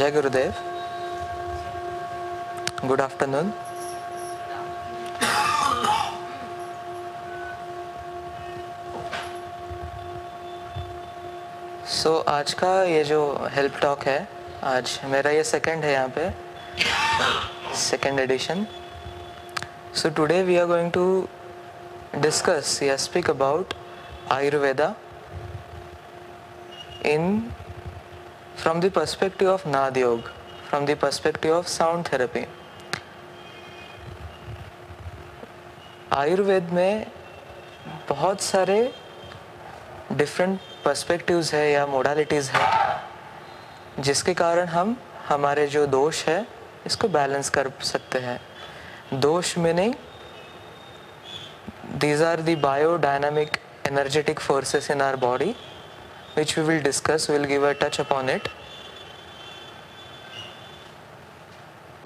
जय गुरुदेव good afternoon सो आज का ये जो हेल्प टॉक है, आज मेरा ये सेकंड है यहाँ पे. Second edition so today we are going to discuss या speak about Ayurveda in from the perspective of nad yog from the perspective of sound therapy Ayurveda में बहुत सारे डिफरेंट पर्सपेक्टिव्स है या मोडालिटीज़ है, जिसके कारण हम, हमारे जो दोष है, इसको बैलेंस कर सकते हैं। दोष मीनिंग दीज आर दायो dynamic energetic forces in our body which we will discuss. We will give a touch upon it.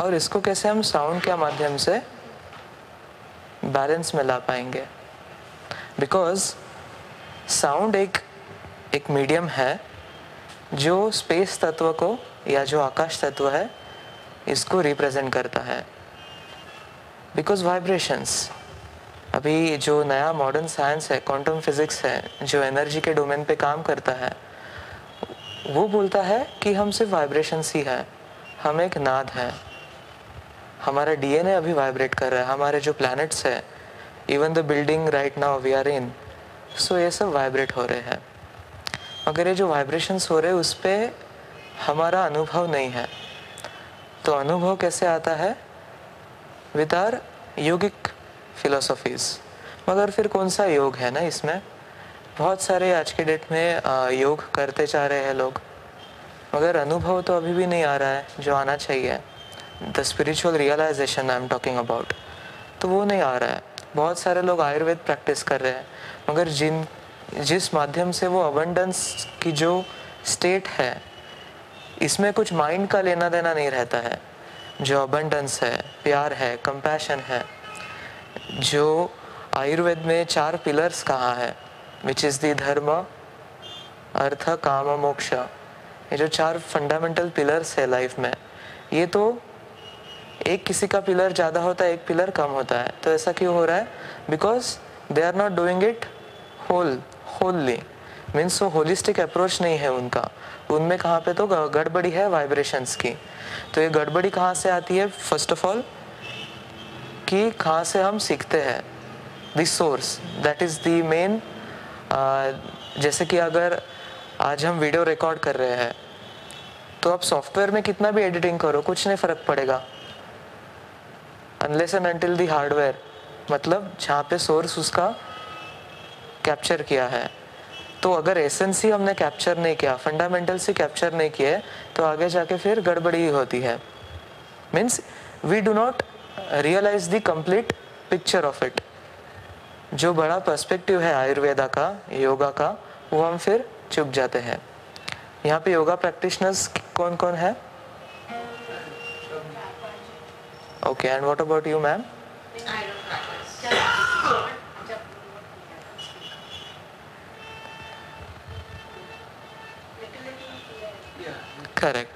और इसको कैसे हम साउंड के माध्यम से बैलेंस में ला पाएँगे? बिकॉज़ साउंड एक एक मीडियम है जो स्पेस तत्व को या जो आकाश तत्व है, इसको रिप्रेजेंट करता है। बिकॉज़ वाइब्रेशंस अभी जो नया मॉडर्न साइंस है क्वांटम फिजिक्स है, जो एनर्जी के डोमेन पे काम करता है, वो बोलता है कि हम सिर्फ़ वाइब्रेशंस ही है, हम एक नाद है। हमारा डीएनए अभी वाइब्रेट कर रहा है, हमारे जो प्लैनेट्स है even the building right now we are in so ये सब वाइब्रेट हो रहे हैं। मगर ये जो वाइब्रेशंस हो रहे हैं, उस पर हमारा अनुभव नहीं है। तो अनुभव कैसे आता है? विद आर योगिक फिलोसफीज़ मगर फिर कौन सा योग है ना इसमें? बहुत सारे आज के डेट में योग करते जा रहे हैं लोग। मगर अनुभव तो अभी भी नहीं आ रहा है, जो आना चाहिए। The spiritual realisation I am talking about तो वो नहीं आ रहा है। बहुत सारे लोग आयुर्वेद प्रैक्टिस कर रहे हैं। मगर जिन, जिस माध्यम से वो अबंडेंस की जो स्टेट है, इसमें कुछ माइंड का लेना देना नहीं रहता है। जो अबंडेंस है, प्यार है कंपैशन है जो आयुर्वेद में चार पिलर्स कहा है विच इज़ दी धर्म, अर्थ, काम, मोक्ष। ये जो चार फंडामेंटल पिलर्स है लाइफ में, ये तो एक किसी का पिलर ज़्यादा होता है, एक पिलर कम होता है। तो ऐसा क्यों हो रहा है? Because they are not doing it whole wholly means वो होलिस्टिक अप्रोच नहीं है उनका। उनमें कहाँ पे तो गड़बड़ी है वाइब्रेशंस की। तो ये गड़बड़ी कहाँ से आती है? फ़र्स्ट ऑफ़ ऑल कि कहाँ से हम सीखते हैं। The source that is the main जैसे कि अगर आज हम वीडियो रिकॉर्ड कर रहे हैं तो आप सॉफ्टवेयर में कितना भी एडिटिंग करो, कुछ नहीं फ़र्क पड़ेगा। Unless and until the hardware मतलब जहाँ पे सोर्स उसका कैप्चर किया है। तो अगर एसेंस ही हमने कैप्चर नहीं किया फंडामेंटल से कैप्चर नहीं किए तो आगे जाके फिर गड़बड़ी होती है। Means we do not realise the complete picture of it जो बड़ा पर्सपेक्टिव है आयुर्वेदा का, योगा का, वो हम फिर चुप जाते हैं। यहाँ पे योगा प्रैक्टिशनर्स कौन कौन है? Okay and what about you ma'am correct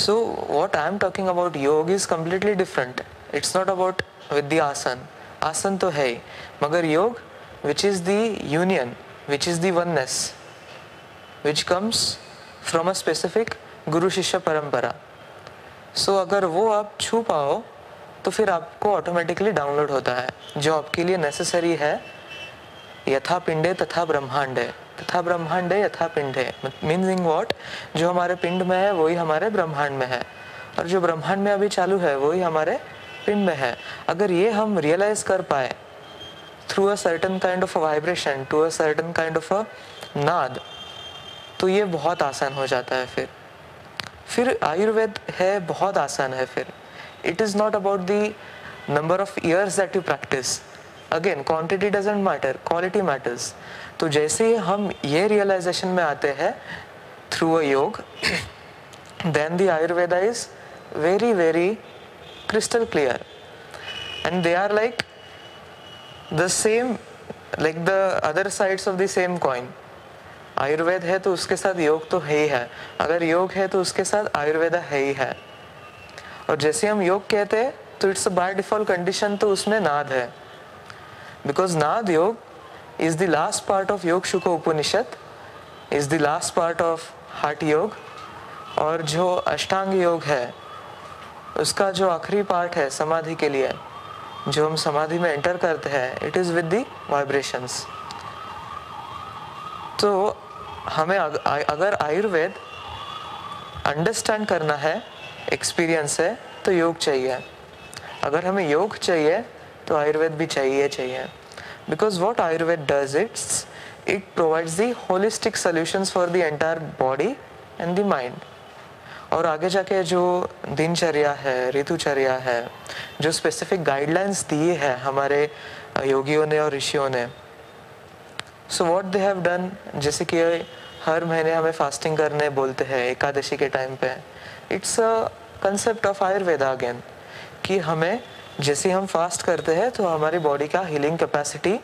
So what I am talking about yoga is completely different. It's not about with the asan. तो है ही मगर yoga which is the union which is the oneness which comes from a specific guru shishya parampara so so, अगर वो आप छू पाओ तो फिर आपको ऑटोमेटिकली डाउनलोड होता है जो आपके लिए नेसेसरी है यथा पिंडे तथा ब्रह्मांडे तथा ब्रह्मांड है, यथा पिंड है। मीनिंग वॉट जो हमारे पिंड में है, वही हमारे ब्रह्मांड में है। और जो ब्रह्मांड में अभी चालू है, वही हमारे पिंड में है। अगर ये हम रियलाइज़ कर पाए through a certain kind of vibration to a certain kind of a naad तो ये बहुत आसान हो जाता है फिर। फिर आयुर्वेद है, बहुत आसान है फिर। It is not about the number of years that you practise again quantity doesn't matter quality matters तो जैसे ही हम ये रियलाइजेशन में आते हैं through a yoga then the Ayurveda is very very crystal clear and they are like the same like the other sides of the same coin Ayurveda है तो उसके साथ योग तो है ही है। अगर योग है तो उसके साथ आयुर्वेदा है ही है। और जैसे हम योग कहते हैं तो इट्स बाय डिफ़ॉल्ट कंडीशन तो उसमें नाद है। Because naad yoga is the last part of yoga Shuka Upanishad is the last part of Hatha yoga और जो अष्टांग योग है, उसका जो आखिरी पार्ट है समाधि के लिए, जो हम समाधि में एंटर करते हैं it is with the vibrations तो हमें अगर आयुर्वेद अंडरस्टैंड करना है एक्सपीरियंस है तो योग चाहिए। अगर हमें योग चाहिए तो आयुर्वेद भी चाहिए चाहिए। Because what Ayurveda does it's it provides the holistic solutions for the entire body and the mind और आगे जाके जो दिनचर्या है, ऋतुचर्या है, जो स्पेसिफिक गाइडलाइंस दिए हैं हमारे योगियों ने और ऋषियों ने so what they have done जैसे कि हर महीने हमें फास्टिंग करने बोलते हैं, एकादशी के टाइम पे it's a concept of Ayurveda again कि हमें जैसे हम फास्ट करते हैं तो हमारी बॉडी का हीलिंग कैपेसिटी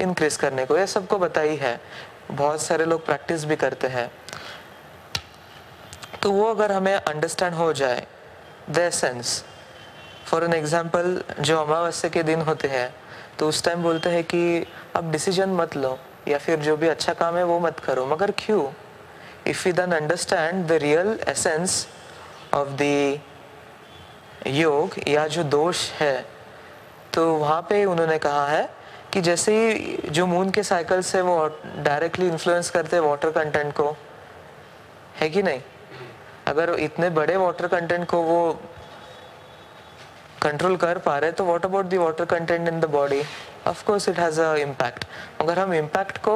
इंक्रीज करने को, ये सबको बताई है बहुत सारे लोग प्रैक्टिस भी करते हैं। तो वो अगर हमें अंडरस्टैंड हो जाए the essence for an example जो अमावस्या के दिन होते हैं तो उस टाइम बोलते हैं कि, अब डिसीज़न मत लो, या फिर जो भी अच्छा काम है वो मत करो। मगर क्यों? If you then understand the real essence of the yoga या जो दोष है तो वहाँ पे उन्होंने कहा है कि जैसे ही जो मून के साइकिल्स है, वो डायरेक्टली इन्फ्लुएंस करते हैं वाटर कंटेंट को। है कि नहीं? अगर इतने बड़े वाटर कंटेंट को वो कंट्रोल कर पा रहे तो what about water content in the body of course it has a impact अगर हम इम्पैक्ट को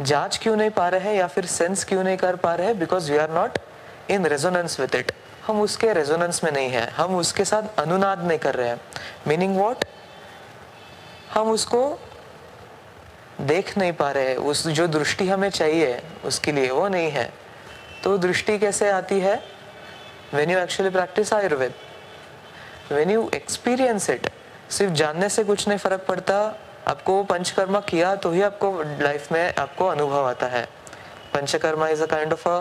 जाँच क्यों नहीं पा रहे हैं या फिर सेंस क्यों नहीं कर पा रहे हैं? Because we are not in resonance with it हम उसके रेजोनेंस में नहीं है। हम उसके साथ अनुनाद नहीं कर रहे हैं। मीनिंग वॉट हम उसको देख नहीं पा रहे उस जो दृष्टि हमें चाहिए, उसके लिए वो नहीं है। तो दृष्टि कैसे आती है? When you actually practise Ayurveda when you experience it सिर्फ़ जानने से कुछ नहीं फ़र्क पड़ता। आपको पंचकर्मा किया तो ही आपको लाइफ में आपको अनुभव आता है। Panchakarma is a kind of a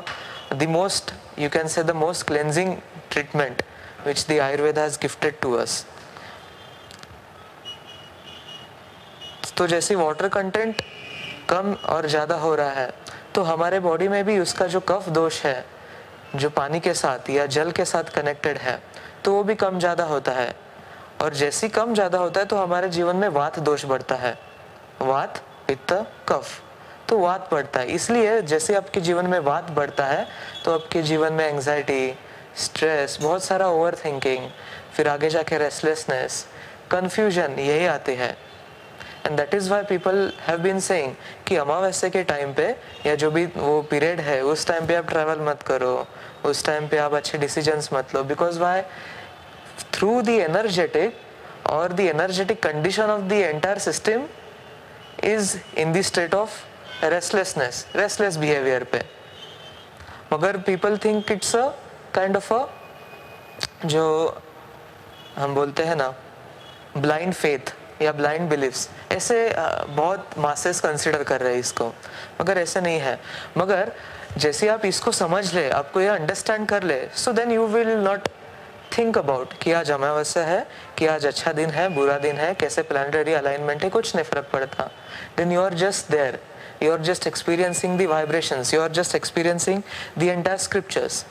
the most you can say the most cleansing treatment which the Ayurveda has gifted to us तो जैसे वाटर कंटेंट कम और ज़्यादा हो रहा है तो हमारे बॉडी में भी उसका जो कफ दोष है, जो पानी के साथ या जल के साथ कनेक्टेड है तो वो भी कम ज़्यादा होता है। और जैसे कम ज़्यादा होता है तो हमारे जीवन में वात दोष बढ़ता है। वात, पित्त, कफ। तो वात बढ़ता है। इसलिए जैसे आपके जीवन में वात बढ़ता है तो आपके जीवन में एंजाइटी स्ट्रेस बहुत सारा ओवर थिंकिंग फिर आगे जाके रेस्टलेसनेस कन्फ्यूज़न यही आते हैं। And that is why people have been saying कि अमावस्या के टाइम पे या जो भी वो पीरियड है, उस टाइम पे आप ट्रैवल मत करो, उस टाइम पे आप अच्छे डिसीजंस मत लो। Because why through the energetic और the energetic condition of the entire system is in the state of restlessness restless behaviour पे. मगर people think it's a kind of a जो हम बोलते हैं ना ब्लाइंड फेथ या ब्लाइंड बिलीव्स ऐसे बहुत मासेस कंसिडर कर रहे हैं इसको. मगर ऐसे नहीं है. मगर जैसे आप इसको समझ ले, आपको ये अंडरस्टैंड कर ले so then you will not think about कि आज अमावस्या है, कि आज अच्छा दिन है, बुरा दिन है, कैसे प्लानिटरी अलाइनमेंट है, कुछ नहीं फ़र्क पड़ता. Then you are just there you are just experiencing the vibrations you are just experiencing the entire scriptures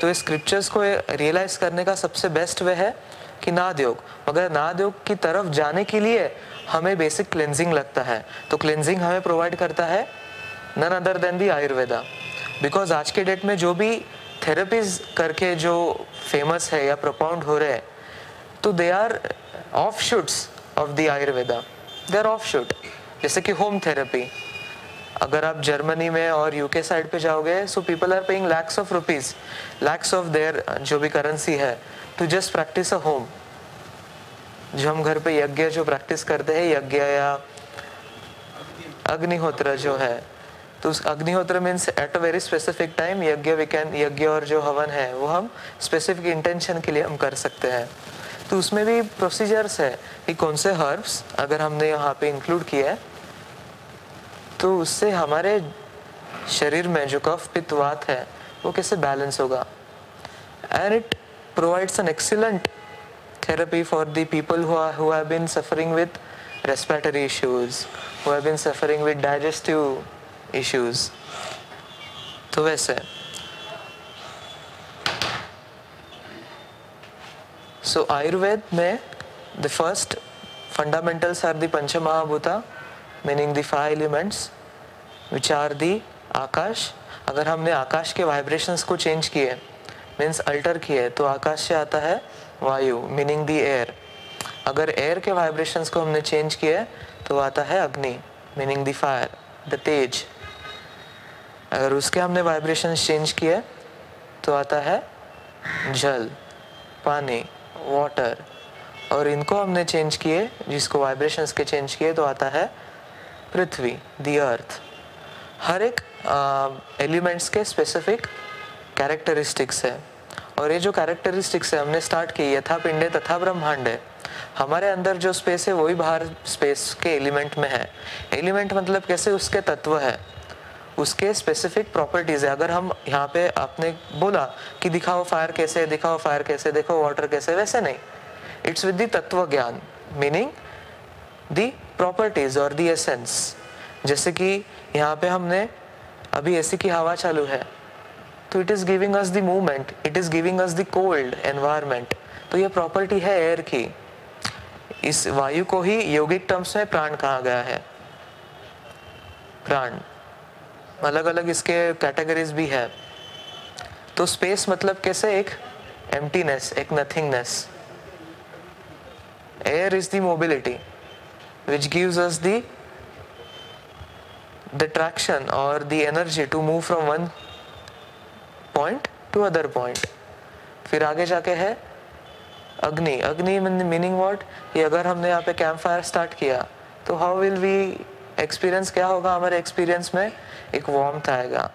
तो इस स्क्रिप्चर्स को रियलाइज़ करने का सबसे बेस्ट वे है कि नाद योग। मगर नाद योग की तरफ़ जाने के लिए हमें बेसिक क्लेंजिंग लगता है। तो क्लेंजिंग हमें प्रोवाइड करता है none other than the Ayurveda because आज के डेट में जो भी थेरेपीज करके जो फ़ेमस है या प्रोपाउंड हो रहे हैं तो they are offshoots of the Ayurveda they are offshoot जैसे कि होम थेरेपी अगर आप जर्मनी में और यूके साइड पे जाओगे so people are paying lakhs of rupees lakhs of their जो भी करेंसी है to just practise a home जो हम घर पे यज्ञ जो प्रैक्टिस करते हैं, यज्ञ या अग्निहोत्र जो है तो उस agnihotra means at a very specific time yagya we can yagya और जो हवन है, वो हम स्पेसिफिक इंटेंशन के लिए हम कर सकते हैं। तो उसमें भी प्रोसीजर्स है कि कौन से हर्ब्स अगर हमने यहाँ पे इंक्लूड किया है तो उससे हमारे शरीर में जो कफ पित्त है, वो कैसे बैलेंस होगा? And it provides an excellent therapy for the people who who have been suffering with respiratory issues who have been suffering with digestive issues तो वैसे सो आयुर्वेद में the first fundamentals are the panchamahabhuta meaning the five elements which are the akash. अगर हमने आकाश के vibrations को change किए means alter किए तो आकाश से आता है वायु मीनिंग दी एयर अगर एयर के वाइब्रेशंस को हमने चेंज किए तो आता है अग्नि meaning the fire the tej. अगर उसके हमने वाइब्रेशंस चेंज किए तो आता है जल, पानी वाटर और इनको हमने चेंज किए, जिसको वाइब्रेशंस के चेंज किए तो आता है पृथ्वी दी अर्थ हर एक एलिमेंट्स के स्पेसिफिक कैरेक्टरिस्टिक्स है। और ये जो कैरेक्टरिस्टिक्स है, हमने स्टार्ट की यथा पिंडे तथा ब्रह्मांड। है हमारे अंदर जो स्पेस है, वही बाहर स्पेस के एलिमेंट में है। एलिमेंट मतलब कैसे? उसके तत्व है। उसके स्पेसिफिक प्रॉपर्टीज़ है। अगर हम यहाँ पे आपने बोला कि दिखाओ फायर कैसे दिखाओ फायर कैसे देखो वाटर कैसे वैसे नहीं। इट्स विद द तत्व ज्ञान मीनिंग दी प्रॉपर्टीज़ और दी एसेंस जैसे कि यहाँ पे हमने अभी ऐसी की हवा चालू है तो it is giving us the movement it is giving us the cold environment तो ये प्रॉपर्टी है एयर की। इस वायु को ही योगिक टर्म्स में प्राण कहा गया है। प्राण। अलग अलग इसके कैटेगरीज भी है। तो स्पेस मतलब कैसे? एक एम्प्टीनेस एक nothingness air is the mobility which gives us the the traction or the energy to move from one point to other point फिर आगे जाके है अग्नि। अग्नि मीनिंग वॉट ये अगर हमने यहाँ पे कैंप फायर स्टार्ट किया तो हाउ विल वी एक्सपीरियंस क्या होगा हमारे एक्सपीरियंस में? एक वार्मथ आएगा।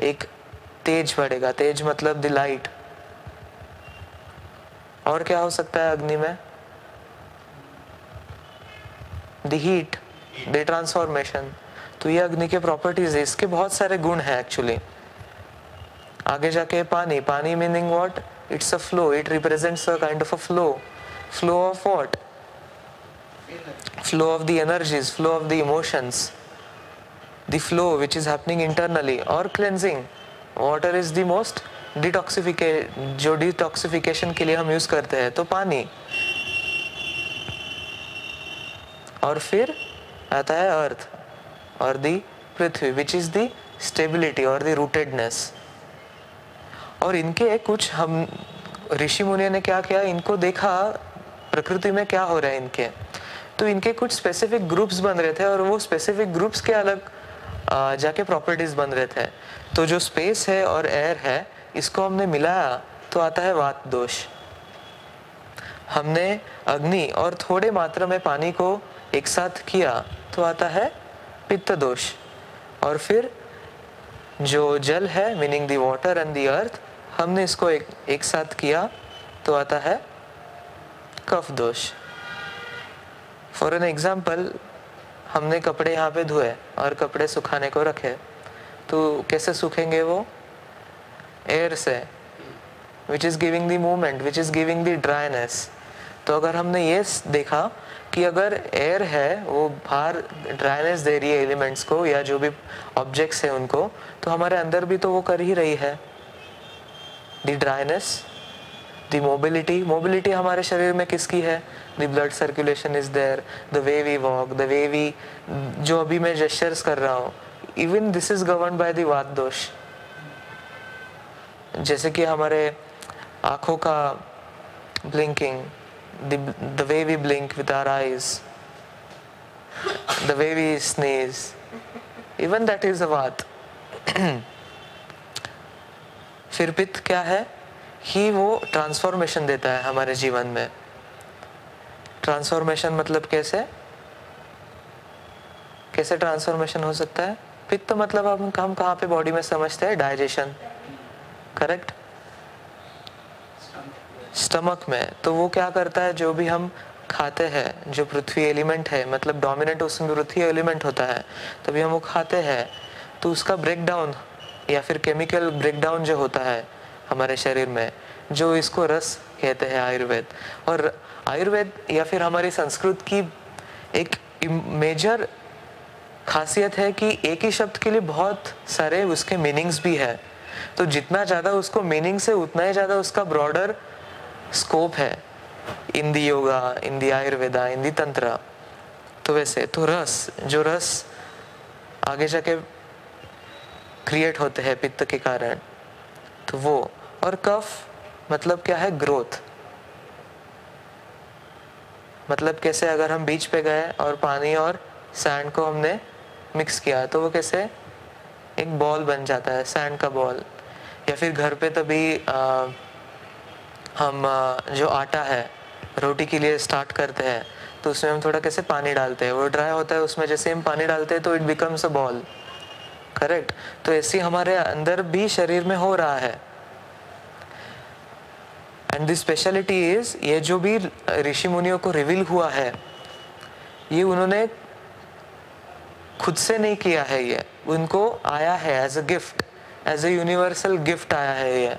एक तेज बढ़ेगा। तेज मतलब द लाइट और क्या हो सकता है अग्नि में? द हीट द ट्रांसफॉर्मेशन तो ये अग्नि के प्रॉपर्टीज़ है, इसके बहुत सारे गुण हैं एक्चुअली आगे जाके पानी पानी meaning what it's a flow it represents a kind of a flow flow of what flow of the energies flow of the emotions the flow which is happening internally और cleansing water is the most detoxification जो detoxification के लिए हम use करते हैं तो पानी। और फिर आता है अर्थ और the prithvi which is the stability और द रूटेडनेस और इनके कुछ हम, ऋषि मुनि ने क्या किया? इनको देखा, प्रकृति में क्या हो रहा है इनके? तो इनके कुछ स्पेसिफिक ग्रुप्स बन रहे थे और वो स्पेसिफिक ग्रुप्स के अलग जाके प्रॉपर्टीज़ बन रहे थे। तो जो स्पेस है और एयर है, इसको हमने मिलाया तो आता है वात दोष। हमने अग्नि और थोड़े मात्रा में पानी को एक साथ किया तो आता है पित्त दोष। और फिर जो जल है meaning the water and the earth हमने इसको एक एक साथ किया तो आता है कफ दोष। फॉर एन एग्ज़ाम्पल हमने कपड़े यहाँ पे धोए और कपड़े सुखाने को रखे। तो कैसे सूखेंगे वो? एयर से which is giving the movement which is giving the dryness तो अगर हमने ये देखा कि अगर एयर है, वो बाहर ड्राइनेस दे रही है एलिमेंट्स को या जो भी ऑब्जेक्ट्स है उनको तो हमारे अंदर भी तो वो कर ही रही है। The dryness the mobility mobility हमारे शरीर में किसकी है? The blood circulation is there the way we walk the way we जो अभी मैं जेस्चर्स कर रहा हूँ even this is govern by the vata dosha. जैसे कि हमारे आँखों का blinking the way we blink with our eyes the way we sneeze even that is a vata फिर पित्त क्या है ही वो ट्रांसफॉर्मेशन देता है हमारे जीवन में ट्रांसफॉर्मेशन मतलब कैसे कैसे ट्रांसफॉर्मेशन हो सकता है पित्त मतलब हम हम कहाँ पे बॉडी में समझते हैं डाइजेशन करेक्ट स्टमक में तो वो क्या करता है? जो भी हम खाते हैं, जो पृथ्वी एलिमेंट है मतलब डोमिनेंट उसमें पृथ्वी एलिमेंट होता है, तभी हम वो खाते हैं तो उसका ब्रेक डाउन या फिर केमिकल ब्रेक डाउन जो होता है हमारे शरीर में, जो इसको रस कहते हैं आयुर्वेद। और आयुर्वेद या फिर हमारी संस्कृत की एक मेजर खासियत है कि एक ही शब्द के लिए बहुत सारे उसके मीनिंग्स भी है। तो जितना ज़्यादा उसको मीनिंग से, उतना ही ज़्यादा उसका ब्रॉडर स्कोप है। इंदी योगा इंदी आयुर्वेदा इंदी तंत्र। तो वैसे तो रस जो रस आगे जाके क्रिएट होते हैं पित्त के कारण तो वो और कफ मतलब क्या है? ग्रोथ। मतलब कैसे अगर हम बीच पे गए और पानी और सैंड को हमने मिक्स किया तो वो कैसे? एक बॉल बन जाता है सैंड का बॉल या फिर घर पे तभी आ, हम जो आटा है, रोटी के लिए स्टार्ट करते हैं तो उसमें हम थोड़ा कैसे पानी डालते हैं? वो ड्राई होता है, उसमें जैसे हम पानी डालते हैं तो it becomes a ball correct तो ऐसी हमारे अंदर भी शरीर में हो रहा है. एंड दिस स्पेशलिटी इज़ ये जो भी ऋषि मुनियों को रिवील हुआ है, ये उन्होंने खुद से नहीं किया है ये. उनको आया है as a gift as a universal gift आया है ये.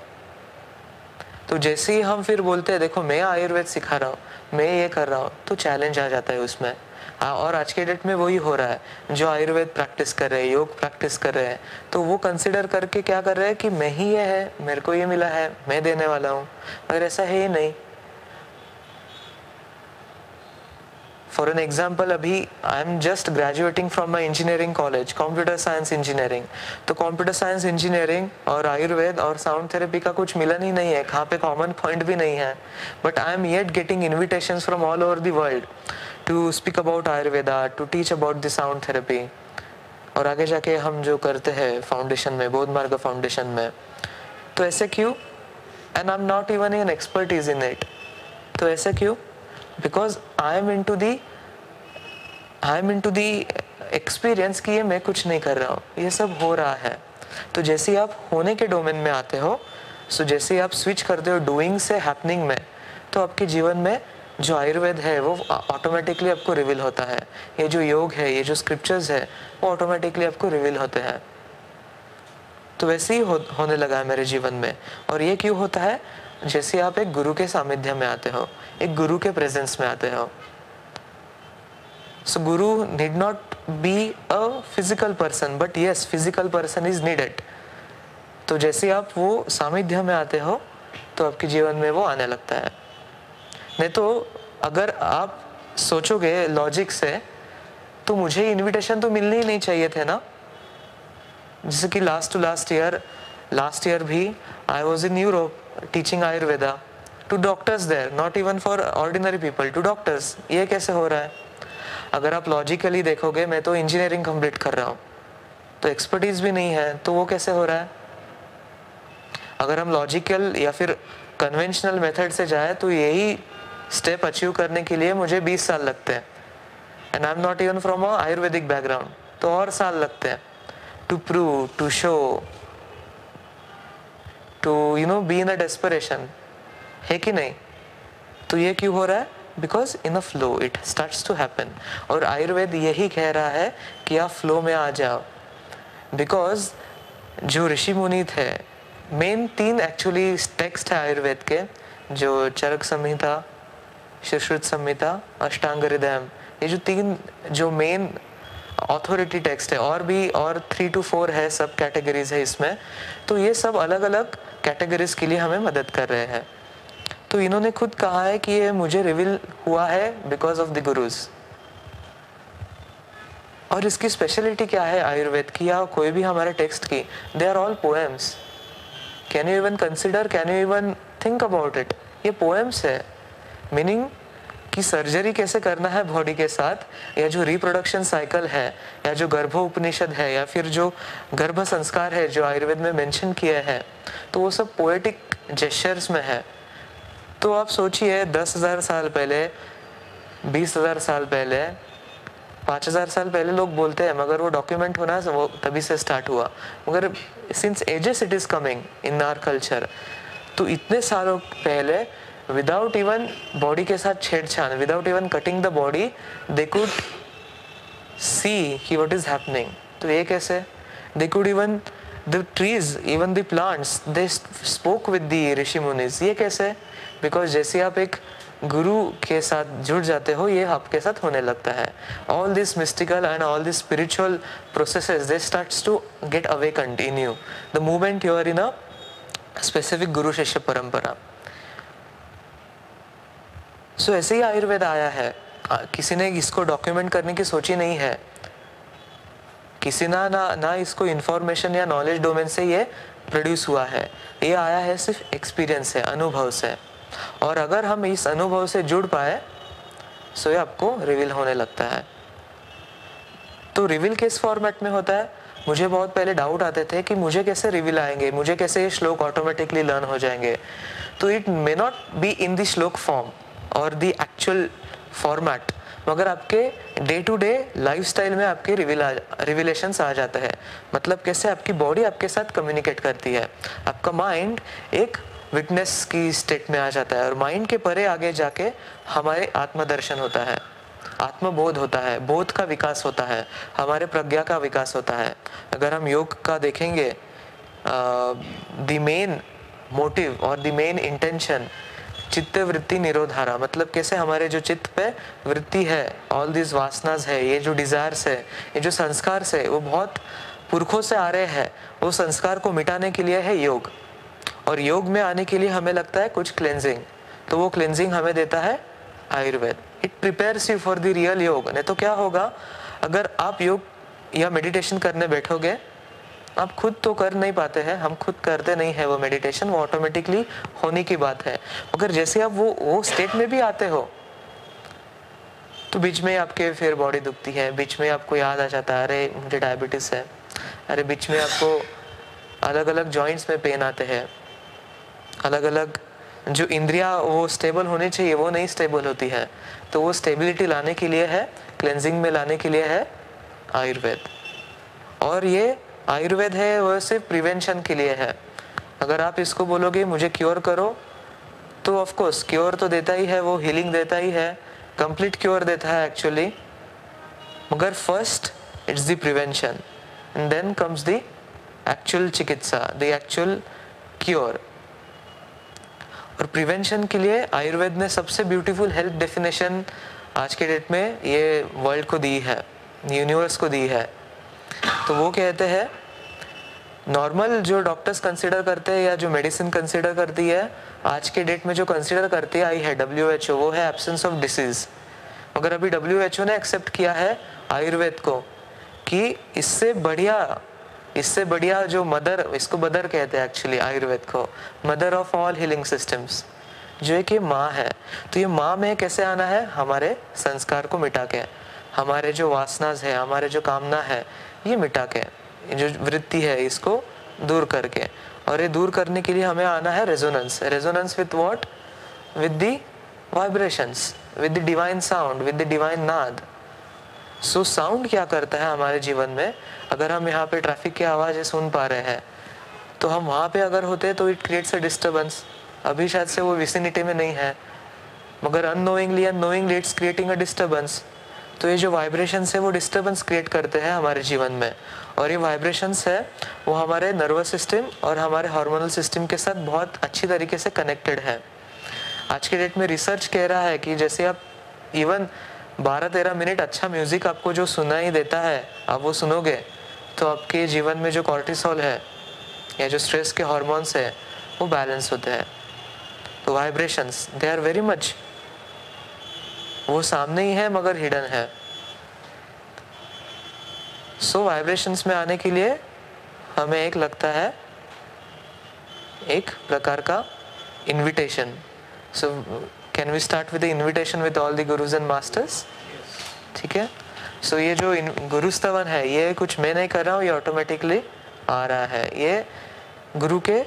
तो जैसे ही हम फिर बोलते हैं, देखो, मैं आयुर्वेद सिखा रहा हूँ, मैं ये कर रहा हूँ तो चैलेंज आ जाता है उसमें। हाँ और आज के डेट में वही हो रहा है, जो आयुर्वेद प्रैक्टिस कर रहे हैं, योग प्रैक्टिस कर रहे हैं तो वो कंसिडर करके क्या कर रहे हैं कि मैं ही ये है, मेरे को ये मिला है, मैं देने वाला हूँ अगर ऐसा है ही नहीं। फॉर एन एग्ज़ाम्पल अभी I am just graduating from my engineering college computer science engineering तो कंप्यूटर साइंस इंजीनियरिंग और आयुर्वेद और साउंड थेरेपी का कुछ मिलन ही नहीं है, कहाँ पे कॉमन पॉइंट भी नहीं है. But I am yet getting invitation from all over the world to speak about Ayurveda to teach about the sound therapy और आगे जाके हम जो करते हैं फाउंडेशन में बोध मार्ग फाउंडेशन में. तो ऐसे क्यों? And I am not even an expertise in it तो ऐसे क्यों? Because I am into the I am into the experience कि ये मैं कुछ नहीं कर रहा हूँ। ये सब हो रहा है। तो जैसे आप होने के डोमेन में आते हो सो जैसे आप स्विच करते हो डूइंग से हैपनिंग में तो आपके जीवन में जो आयुर्वेद है वो ऑटोमेटिकली आपको रिवील होता है। ये जो योग है ये जो स्क्रिप्चर्स है वो ऑटोमेटिकली आपको रिवील होते हैं। तो वैसे ही हो, होने लगा है मेरे जीवन में। और ये क्यों होता है? जैसे आप एक गुरु के सामिध्य में आते हो, एक गुरु के प्रेजेंस में आते हो। So guru need not be a physical person but yes physical person is needed तो जैसे आप वो सामिध्य में आते हो तो आपके जीवन में वो आने लगता है। नहीं तो अगर आप सोचोगे लॉजिक से तो मुझे इनविटेशन तो मिलने ही नहीं चाहिए थे ना? जैसे कि last to last year last year भी I was in Europe teaching Ayurveda to doctors there not even for ordinary people to doctors ये कैसे हो रहा है? अगर आप लॉजिकली देखोगे, मैं तो इंजीनियरिंग कंप्लीट कर रहा हूँ। तो एक्सपर्टीज भी नहीं है तो वो कैसे हो रहा है? अगर हम लॉजिकल या फिर कन्वेंशनल मेथड से जाए तो यही स्टेप अचीव करने के लिए मुझे 20 साल लगते हैं। And I am not even from a Ayurvedic background तो और साल लगते हैं। To prove to show to you know be in a desperation है कि नहीं? तो ये क्यों हो रहा है? Because in a flow it start to happen और आयुर्वेद यही कह रहा है कि आप फ्लो में आ जाओ. बिकॉज़ जो ऋषि मुनि थे मेन तीन एक्चुअली टेक्स्ट है आयुर्वेद के, जो चरक संहिता, सुश्रुत संहिता, अष्टांग हृदय ये जो तीन, जो मेन ऑथोरिटी टेक्स्ट है, और भी, और थ्री टू फोर है सब कैटेगरीज है इसमें तो ये सब अलग अलग कैटेगरीज के लिए हमें मदद कर रहे हैं। तो इन्होंने खुद कहा है कि ये मुझे रिवील हुआ है बिकॉज़ ऑफ़ द गुरुज और इसकी स्पेशलिटी क्या है आयुर्वेद की या कोई भी हमारे टेक्स्ट की? They are all poems can you even consider can you even think about it ये पोएम्स है। मीनिंग कि सर्जरी कैसे करना है बॉडी के साथ, या जो रिप्रोडक्शन साइकिल है, या जो गर्भो उपनिषद है, या फिर जो गर्भ संस्कार है, जो आयुर्वेद में मेंशन किया है तो वो सब पोएटिक जेस्चर्स में है। तो आप सोचिए, दस हज़ार साल पहले, बीस हज़ार साल पहले, पाँच हज़ार साल पहले लोग बोलते हैं, मगर वो डॉक्यूमेंट होना वो तभी से स्टार्ट हुआ। मगर since ages it is coming in our culture तो इतने सालों पहले विदाउट इवन बॉडी के साथ छेड़छाड़ without even cutting the body they could see कि वट इज़ हैपनिंग तो ये कैसे? They could even, the trees, even the plants, they spoke with the rishi munis ये कैसे? बिकॉज़ जैसे आप एक गुरु के साथ जुड़ जाते हो, ये आपके साथ होने लगता है. All this mystical and all this spiritual processes they starts to get away continue the movement you are in a specific guru shishya parampara सो ऐसे ही आयुर्वेद आया है। किसी ने इसको डॉक्यूमेंट करने की सोची नहीं है। किसी ना ना ना इसको इंफॉर्मेशन या नॉलेज डोमेन से ये प्रोड्यूस हुआ है। ये आया है सिर्फ़ एक्सपीरियंस से, अनुभव से। और अगर हम इस अनुभव से जुड़ पाए, सो ये आपको रिवील होने लगता है। तो रिवील किस फॉर्मेट में होता है? मुझे बहुत पहले डाउट आते थे कि मुझे कैसे रिवील आएँगे, मुझे कैसे ये श्लोक ऑटोमेटिकली लर्न हो जाएँगे। तो it may not be in the shloka form और द एक्चुअल फॉर्मेट मगर आपके डे टू डे लाइफ में आपके रिविलेशन आ जाते हैं। मतलब कैसे आपकी बॉडी आपके साथ कम्युनिकेट करती है। आपका माइंड एक विटनेस की स्टेट में आ जाता है और माइंड के परे आगे जाके हमारे आत्मदर्शन होता है। आत्मबोध होता है। बोध का विकास होता है। हमारे प्रज्ञा का विकास होता है। अगर हम योग का देखेंगे द मेन मोटिव और the main intention chitta vritti निरोधारा मतलब कैसे हमारे जो चित्त पे वृत्ति है ऑल दिस वासनाज है, ये जो डिजायर्स है, ये जो संस्कार से वो बहुत पुरखों से आ रहे हैं, वो संस्कार को मिटाने के लिए है योग। और योग में आने के लिए हमें लगता है कुछ क्लेंजिंग तो वो क्लेंजिंग हमें देता है Ayurveda. It prepares you for the real yoga, नहीं तो क्या होगा, अगर आप योग या मेडिटेशन करने बैठोगे आप खुद तो कर नहीं पाते हैं, हम खुद करते नहीं है वो मेडिटेशन वो ऑटोमेटिकली होने की बात है। अगर जैसे आप वो वो स्टेट में भी आते हो तो बीच में आपके फिर बॉडी दुखती है, बीच में आपको याद आ जाता है, अरे मुझे डायबिटीज़ है, अरे बीच में आपको अलग अलग जॉइंट्स में पेन आते हैं अलग अलग जो इंद्रिया वो स्टेबल होनी चाहिए, वो नहीं स्टेबल होती है तो वो स्टेबिलिटी लाने के लिए है क्लेंजिंग में लाने के लिए है, आयुर्वेद। और ये आयुर्वेद है वह सिर्फ़ प्रिवेंशन के लिए है। अगर आप इसको बोलोगे, मुझे क्योर करो तो ऑफ़ कोर्स क्योर तो देता ही है, वो हीलिंग देता ही है कंप्लीट क्योर देता है एक्चुअली मगर first it's the prevention and then comes the actual chikitsa the actual cure और प्रिवेंशन के लिए आयुर्वेद ने सबसे ब्यूटीफुल हेल्थ डेफिनेशन आज के डेट में ये वर्ल्ड को दी है यूनिवर्स को दी है। तो वो कहते हैं नॉर्मल जो डॉक्टर्स कंसिडर करते हैं या जो मेडिसिन कंसिडर करती है, आज के डेट में जो कंसिडर करती आई है डब्ल्यू एच ओ वो है एब्सेंस ऑफ़ डिसीज मगर अभी डब्ल्यू एच ओ ने एक्सेप्ट किया है आयुर्वेद को कि इससे बढ़िया इससे बढ़िया जो मदर इसको मदर कहते हैं एक्चुअली आयुर्वेद को mother of all healing systems जो है कि माँ है। तो ये माँ में कैसे आना है? हमारे संस्कार को मिटा के। हमारे जो वासनाज है, हमारे जो कामना है ये मिटा के जो वृत्ति है इसको दूर करके। और ये दूर करने के लिए हमें आना है resonance resonance with what with the vibrations with the divine sound with the divine naad so sound क्या करता है हमारे जीवन में? अगर हम यहाँ पे ट्रैफ़िक की आवाज़ें सुन पा रहे हैं तो हम वहाँ पे अगर होते तो इट क्रिएट्स अ डिस्टर्बेंस अभी शायद से वो विसिनिटी में नहीं है, मगर annoyingly annoyingly it's creating a disturbance तो ये जो वाइब्रेशंस है, वो डिस्टर्बेंस क्रिएट करते हैं हमारे जीवन में। और ये वाइब्रेशंस है, वो हमारे नर्वस सिस्टम और हमारे हार्मोनल सिस्टम के साथ बहुत अच्छी तरीके से कनेक्टेड है। आज के डेट में रिसर्च कह रहा है कि जैसे आप इवन 12-13 मिनट अच्छा म्यूज़िक आपको जो सुना ही देता है, आप वो सुनोगे तो आपके जीवन में जो कॉर्टिसोल है, या जो स्ट्रेस के हॉर्मोन्स है, वो बैलेंस होते हैं। तो vibrations they are very much वो सामने ही है मगर हिडन है। सो so, वाइब्रेशंस में आने के लिए हमें एक लगता है एक प्रकार का invitation so can we start with invitation with all the gurus and masters ठीक है? सो so, ये जो गुरु स्तवन है ये कुछ मैं नहीं कर रहा हूँ ये ऑटोमेटिकली आ रहा है। ये गुरु के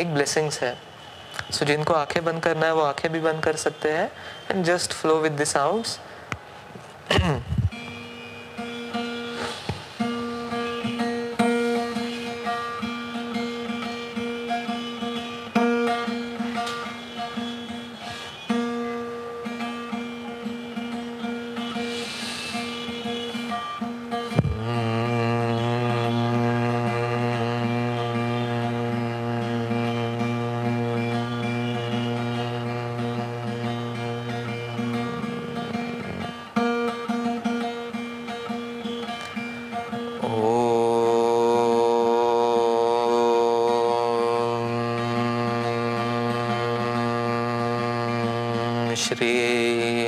एक ब्लेसिंग्स है। सो so, जिनको आँखें बंद करना है वो आँखें भी बंद कर सकते हैं। And just flow with the sounds Shri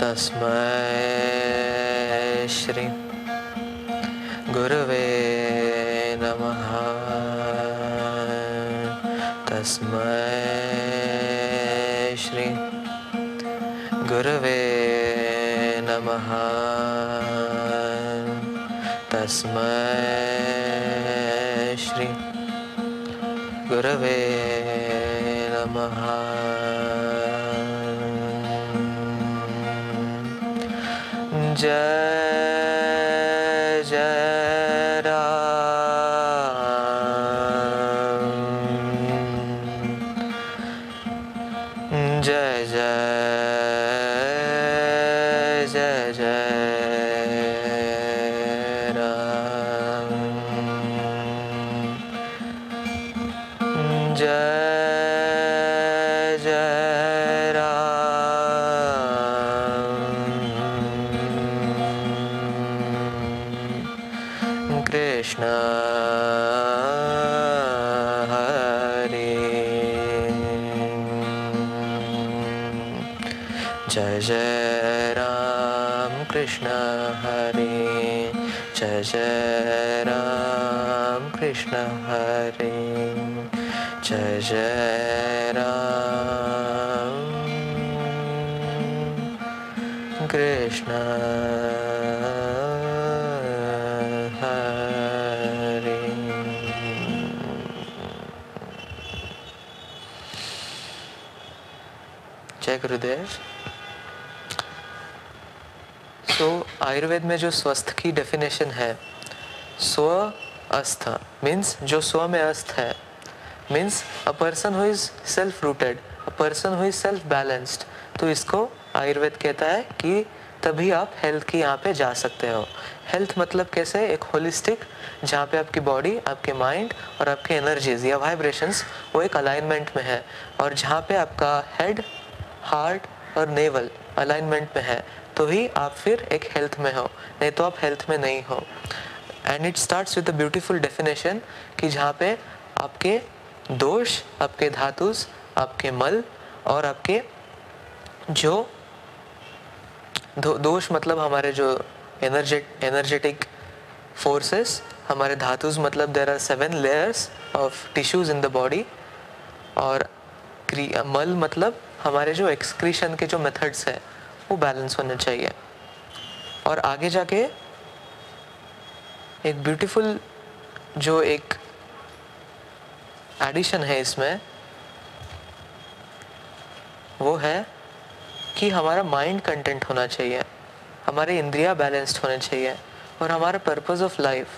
तस्मै श्री गुरवे नमः। तस्मै श्री गुरवे नमः। तस्मै श्री गुरवे जय में जो स्वस्थ की डेफिनेशन है स्व अस्थ मीन्स जो स्व में अस्थ है means a person who is self rooted a person who is self balanced तो इसको आयुर्वेद कहता है कि तभी आप हेल्थ की यहाँ पे जा सकते हो। हेल्थ मतलब कैसे? एक होलिस्टिक जहाँ पे आपकी बॉडी आपके माइंड और आपके एनर्जीज या वाइब्रेशंस वो एक अलाइनमेंट में है। और जहाँ पे आपका हेड हार्ट और नेवल अलाइनमेंट में है तो ही आप फिर एक हेल्थ में हो नहीं तो आप हेल्थ में नहीं हो। And it starts with a beautiful definition कि जहाँ पे आपके दोष आपके धातुस आपके मल और आपके जो दो, दोष मतलब हमारे जो एनर्जेट एनर्जेटिक फोर्सेस हमारे धातुस मतलब there are seven layers of tissues in the body और मल मतलब हमारे जो एक्सक्रीशन के जो मेथड्स है। वो बैलेंस होना चाहिए। और आगे जाके एक ब्यूटीफुल जो एक एडिशन है इसमें, वो है कि हमारा माइंड कंटेंट होना चाहिए, हमारे इंद्रिया बैलेंस्ड होने चाहिए और हमारा पर्पस ऑफ़ लाइफ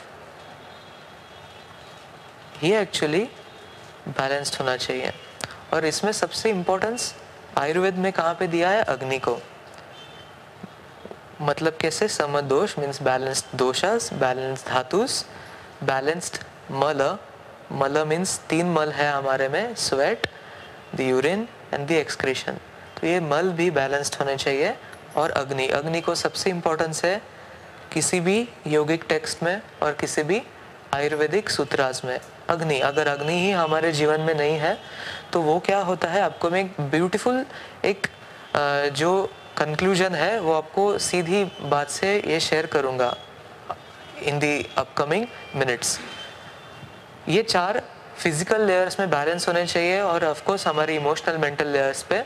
ये एक्चुअली बैलेंस्ड होना चाहिए। और इसमें सबसे इम्पोर्टेंस आयुर्वेद में कहाँ पे दिया है? अग्नि को। मतलब कैसे? Samadosha means balanced doshas balanced dhatus balanced mal. मल मीन्स तीन मल है हमारे में sweat the urine and the excretion तो ये मल भी बैलेंस्ड होने चाहिए। और अग्नि। अग्नि को सबसे इम्पोर्टेंस है किसी भी योगिक टेक्स्ट में और किसी भी आयुर्वेदिक सूत्रास में। अग्नि। अगर अग्नि ही हमारे जीवन में नहीं है तो वो क्या होता है? आपको में एक ब्यूटीफुल एक जो कंक्लूजन है, वो आपको सीधी बात से ये शेयर करूँगा इन दी अपकमिंग मिनट्स ये चार फ़िज़िकल लेयर्स में बैलेंस होने चाहिए और ऑफकोर्स हमारे इमोशनल मेंटल लेयर्स पे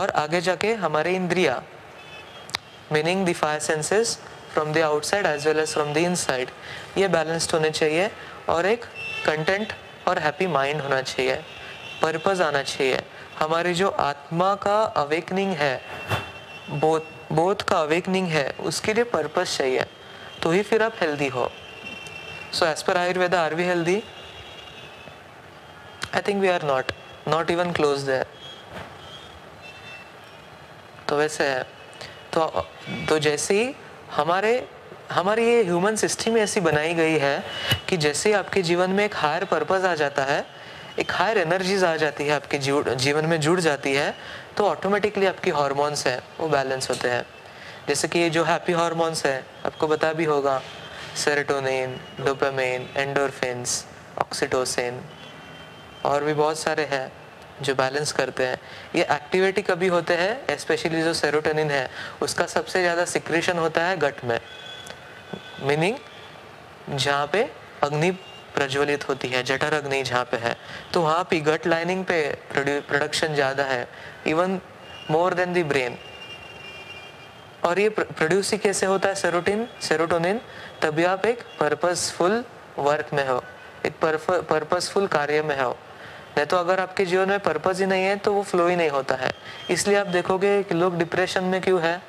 और आगे जाके हमारे इंद्रिया meaning the fire senses from the outside as well as from the inside ये बैलेंस्ड होने चाहिए और एक कंटेंट और हैप्पी माइंड होना चाहिए पर्पज आना चाहिए। हमारी जो आत्मा का अवेकनिंग है बोध बोध का अवेकनिंग है, उसके लिए पर्पज चाहिए। तो ही फिर आप हेल्दी हो। So as per Ayurveda are we healthy I think we are not not even close there तो वैसे है। तो तो जैसे ही हमारे, हमारी ये ह्यूमन सिस्टम ऐसी बनाई गई है कि जैसे आपके जीवन में एक हायर पर्पज आ जाता है एक हायर एनर्जीज आ जाती है आपके जीवन में जुड़ जाती है तो ऑटोमेटिकली आपकी हॉर्मोन्स हैं, वो बैलेंस होते हैं। जैसे कि ये जो हैप्पी हॉर्मोन्स हैं, आपको बता भी होगा सेरेटोनिन डोपामिन एंडोरफिन्स ऑक्सीटोसिन और भी बहुत सारे हैं जो बैलेंस करते हैं। ये एक्टिविटी कभी होते हैं स्पेशली जो सेरोटोनिन है, उसका सबसे ज़्यादा सिक्रेशन होता है गट में। मीनिंग जहाँ पे अग्नि प्रज्वलित होती है जठर अग्नि जहाँ पे है। तो वहाँ पे गट लाइनिंग पे प्रोडक्शन ज़्यादा है even more than the brain और ये प्रोड्यूस ही कैसे होता है सेरोटिन सेरोटोनिन तभी आप एक पर्पसफुल वर्क में हो, एक पर्पसफुल कार्य में हो। नहीं तो अगर आपके जीवन में पर्पज ही नहीं है तो वो फ्लो ही नहीं होता है। इसलिए आप देखोगे कि लोग डिप्रेशन में क्यों है?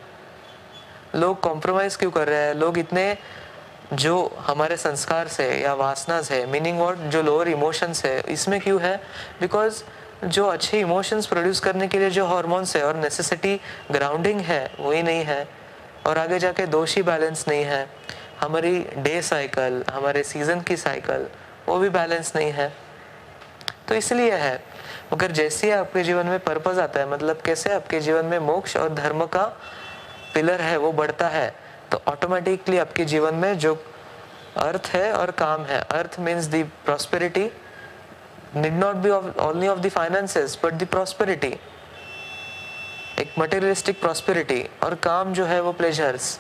लोग कॉम्प्रोमाइज क्यों कर रहे हैं? लोग इतने जो हमारे संस्कार से या वासना से मीनिंग वॉट जो लोअर इमोशंस है, इसमें क्यों है? बिकॉज़ जो अच्छे इमोशंस प्रोड्यूस करने के लिए जो हॉर्मोन्स है और नेसेसिटी ग्राउंडिंग है, वही नहीं है। और आगे जाके दोषी बैलेंस नहीं है। हमारी डे साइकिल हमारे सीज़न की साइकिल वो भी बैलेंस नहीं है। तो इसलिए है, मगर जैसे ही आपके जीवन में पर्पज आता है मतलब कैसे आपके जीवन में मोक्ष और धर्म का पिलर है, वो बढ़ता है। तो ऑटोमेटिकली आपके जीवन में जो अर्थ है और काम है, artha means the prosperity need not be only of the finances but the prosperity एक मटेरियलिस्टिक प्रॉस्पेरिटी और काम जो है वो pleasures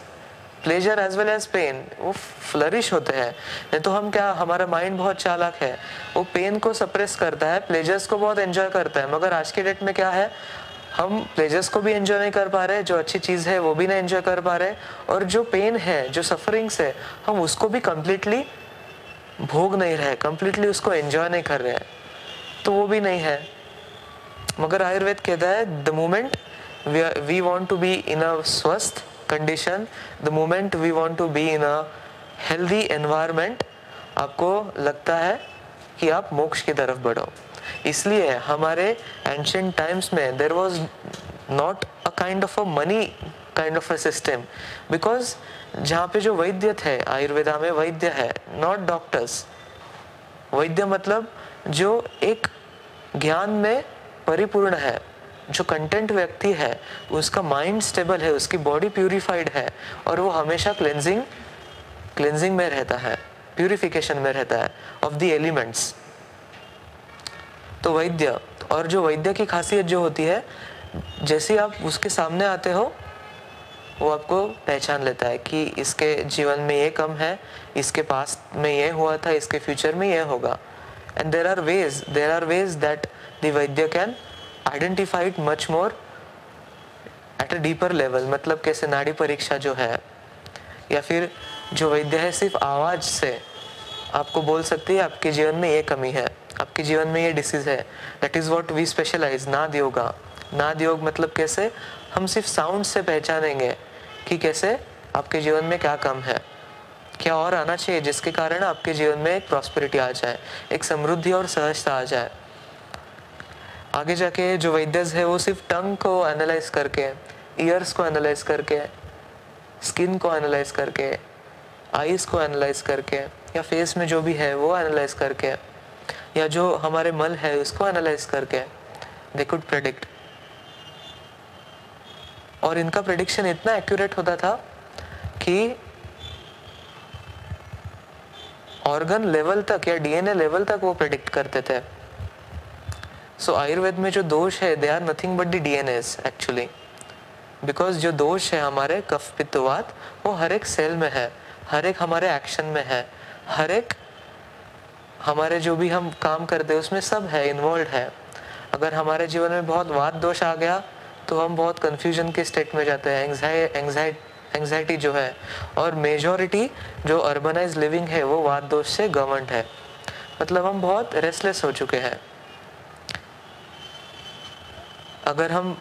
pleasure as well as pain वो फ्लरिश होते हैं। नहीं तो हम क्या, हमारा माइंड बहुत चालाक है। वो पेन को सप्रेस करता है प्लेजर्स को बहुत एंजॉय करता है। मगर आज के डेट में क्या है? हम प्लेजर्स को भी एंजॉय नहीं कर पा रहे, जो अच्छी चीज़ है वो भी नहीं एंजॉय कर पा रहे, और जो पेन है, जो सफरिंग्स है, हम उसको भी कम्प्लीटली भोग नहीं रहे कम्प्लीटली उसको एंजॉय नहीं कर रहे हैं। तो वो भी नहीं है। मगर आयुर्वेद कहता है the moment we want to be in a swasth condition the moment we want to be in a healthy environment आपको लगता है कि आप मोक्ष की तरफ़ बढ़ो। इसलिए हमारे एंशंट टाइम्स में there was not a kind of a money kind of a system because जहाँ पे जो वैद्य थे, आयुर्वेदा में वैद्य है नॉट डॉक्टर्स वैद्य मतलब जो एक ज्ञान में परिपूर्ण है, जो कंटेंट व्यक्ति है, उसका माइंड स्टेबल है, उसकी बॉडी प्यूरिफाइड है और वो हमेशा क्लेंजिंग क्लेंजिंग में रहता है प्यूरिफिकेशन में रहता है ऑफ़ द एलिमेंट्स तो वैद्य, और जो वैद्य की खासियत जो होती है, जैसे आप उसके सामने आते हो, वो आपको पहचान लेता है कि इसके जीवन में ये कम है, इसके पास में ये हुआ था, इसके फ्यूचर में ये होगा। And there are ways there are ways that the vaidya can identified much more at a deeper level मतलब कैसे नाड़ी परीक्षा जो है, या फिर जो वैद्य है, सिर्फ़ आवाज़ से आपको बोल सकती है, आपके जीवन में ये कमी है। आपके जीवन में ये डिसीज है. That is what we specialize naad yoga. नाद योग मतलब कैसे? हम सिर्फ़ साउंड से पहचानेंगे कि कैसे आपके जीवन में क्या कम है. क्या और आना चाहिए जिसके कारण आपके जीवन में एक प्रॉस्पेरिटी आ जाए, एक समृद्धि और सहजता आ जाए? आगे जाके जो वैद्यस है वो सिर्फ़ टंग को एनालाइज करके ईयर्स को एनालाइज करके स्किन को एनालाइज करके आईज को एनालाइज करके, या फेस में जो भी है वो एनालाइज करके या जो हमारे मल है उसको एनालाइज करके दे कुड प्रेडिक्ट और इनका प्रेडिक्शन इतना एक्यूरेट होता था कि ऑर्गन लेवल तक या डीएनए लेवल तक वो प्रेडिक्ट करते थे. सो so, आयुर्वेद में जो दोष है they are nothing but D DNA actually because जो दोष है हमारे कफ पित्तवात वो हर एक सेल में है हर एक हमारे एक्शन में है हर एक हमारे जो भी हम काम करते हैं, उसमें सब है इन्वॉल्व है। अगर हमारे जीवन में बहुत वाद दोष आ गया तो हम बहुत कंफ्यूजन के स्टेट में जाते हैं। एंग्जाइटी जो है और मेजोरिटी जो अर्बनाइज लिविंग है, वो वाद दोष से गवर्नड है। मतलब हम बहुत रेस्टलेस हो चुके हैं। अगर हम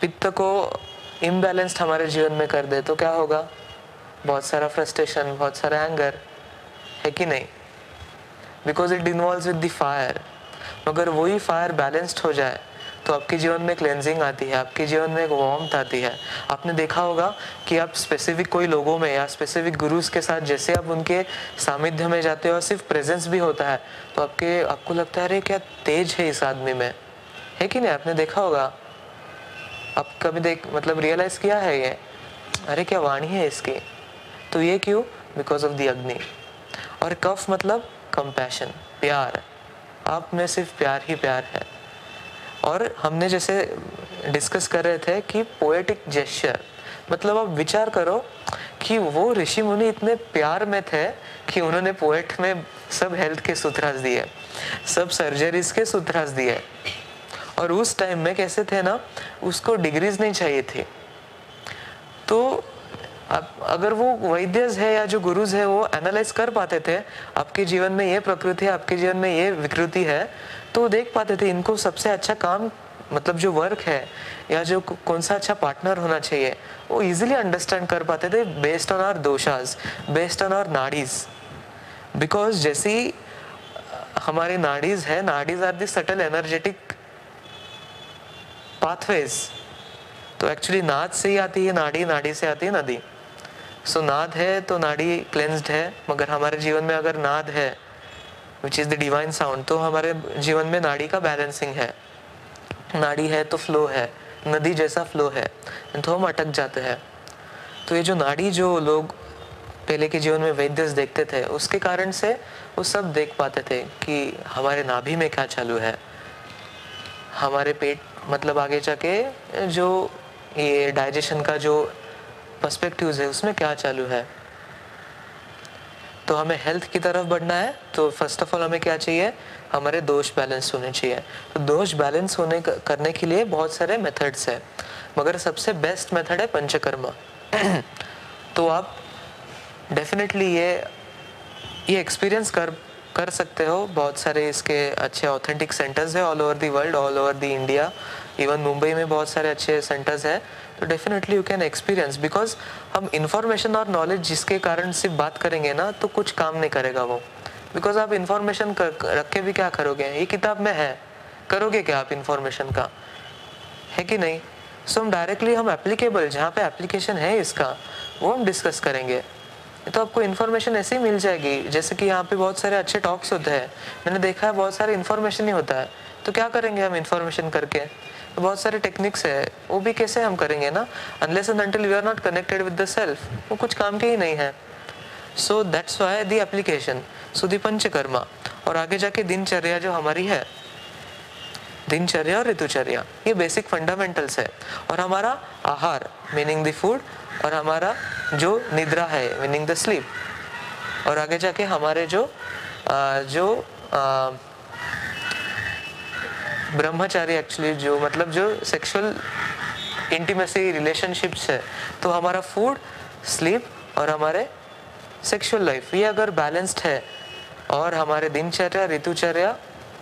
पित्त को इम्बैलेंस्ड हमारे जीवन में कर दे तो क्या होगा? बहुत सारा फ्रस्ट्रेशन बहुत सारा एंगर है कि नहीं? Because it involve with the fire मगर वही फायर बैलेंस्ड हो जाए तो आपके जीवन में क्लेंजिंग आती है, आपके जीवन में एक वार्मथ आती है। आपने देखा होगा कि आप स्पेसिफिक कोई लोगों में या स्पेसिफिक गुरुज के साथ जैसे आप उनके सामिध्य में जाते हो और सिर्फ़ प्रेजेंस भी होता है तो आपके, आपको लगता है, अरे, क्या तेज है इस आदमी में? है कि नहीं? आपने देखा होगा? आप कभी देख मतलब रियलाइज़ किया है ये? अरे, क्या वाणी है इसकी? तो ये क्यों? बिकॉज़ ऑफ़ दी अग्नि और कफ मतलब कंपैशन प्यार। आप में सिर्फ़ प्यार ही प्यार है। और हमने जैसे डिस्कस कर रहे थे कि पोएटिक जेस्चर मतलब आप विचार करो कि वो ऋषि मुनि इतने प्यार में थे कि उन्होंने पोएट में सब हेल्थ के सूत्रास दिए, सब सर्जरीज के सूत्रास दिए। और उस टाइम में कैसे थे ना, उसको डिग्रीज नहीं चाहिए थी। तो अब अगर वो वैद्य है या जो गुरुज है, वो एनालाइज कर पाते थे, आपके जीवन में ये प्रकृति है, आपके जीवन में ये विकृति है तो देख पाते थे इनको सबसे अच्छा काम मतलब जो वर्क है, या जो कौन सा अच्छा पार्टनर होना चाहिए, वो इजीली अंडरस्टैंड कर पाते थे based on our doshas based on our nadis because जैसी हमारे नाडीज है nadis are the subtle energetic pathways तो एक्चुअली नाद से ही आती है नाड़ी नाड़ी से आती है नदी। सो so, नाद है तो नाड़ी क्लेंस्ड है मगर हमारे जीवन में अगर नाद है which is the divine sound तो हमारे जीवन में नाड़ी का बैलेंसिंग है। नाड़ी है तो फ्लो है नदी जैसा फ्लो है तो हम अटक जाते हैं। तो ये जो नाड़ी जो लोग पहले के जीवन में वैद्यस देखते थे उसके कारण से वो सब देख पाते थे कि हमारे नाभि में क्या चालू है। हमारे पेट मतलब आगे जाके जो ये डाइजेशन का जो पर्सपेक्टिव है, उसमें क्या चालू है? तो हमें हेल्थ की तरफ़ बढ़ना है तो फ़र्स्ट ऑफ़ ऑल हमें क्या चाहिए? हमारे दोष बैलेंस होने चाहिए। तो दोष बैलेंस होने करने के लिए बहुत सारे मेथड्स है। मगर सबसे बेस्ट मेथड है पंचकर्मा। तो आप डेफिनेटली ये ये एक्सपीरियंस कर कर सकते हो। बहुत सारे इसके अच्छे ऑथेंटिक सेंटर्स है all over the world all over the India even Mumbai में बहुत सारे अच्छे सेंटर्स है। तो definitely you can experience because हम इंफॉर्मेशन और नॉलेज जिसके कारण सिर्फ़ बात करेंगे ना तो कुछ काम नहीं करेगा वो। बिकॉज़ आप इंफॉर्मेशन रख के भी क्या करोगे? ये किताब में है। करोगे क्या आप इंफॉर्मेशन का? है कि नहीं? सो हम डायरेक्टली हम एप्लीकेबल जहाँ पे एप्लीकेशन है इसका, वो हम डिस्कस करेंगे। तो आपको इन्फॉर्मेशन ऐसे ही मिल जाएगी, जैसे कि यहाँ पे बहुत सारे अच्छे टॉक्स होते हैं। मैंने देखा है बहुत सारे इन्फॉर्मेशन ही होता है। तो क्या करेंगे हम इन्फॉर्मेशन करके? बहुत सारे टेक्निक्स है। वो भी कैसे हम करेंगे ना? Unless and until we are not connected with the self वो कुछ काम के ही नहीं है। So that's why the application so panchakarma और आगे जाके दिनचर्या जो हमारी है दिनचर्या और ऋतुचर्या ये बेसिक फंडामेंटल्स है। और हमारा आहार मीनिंग द फ़ूड और हमारा जो निद्रा है मीनिंग द स्लीप और आगे जाके हमारे जो आ, जो ब्रह्मचारी एक्चुअली जो मतलब जो सेक्सुअल इंटीमेसी रिलेशनशिप्स है तो हमारा फ़ूड स्लीप और हमारे सेक्सुअल लाइफ ये अगर बैलेंस्ड है, और हमारे दिनचर्या, ऋतुचर्या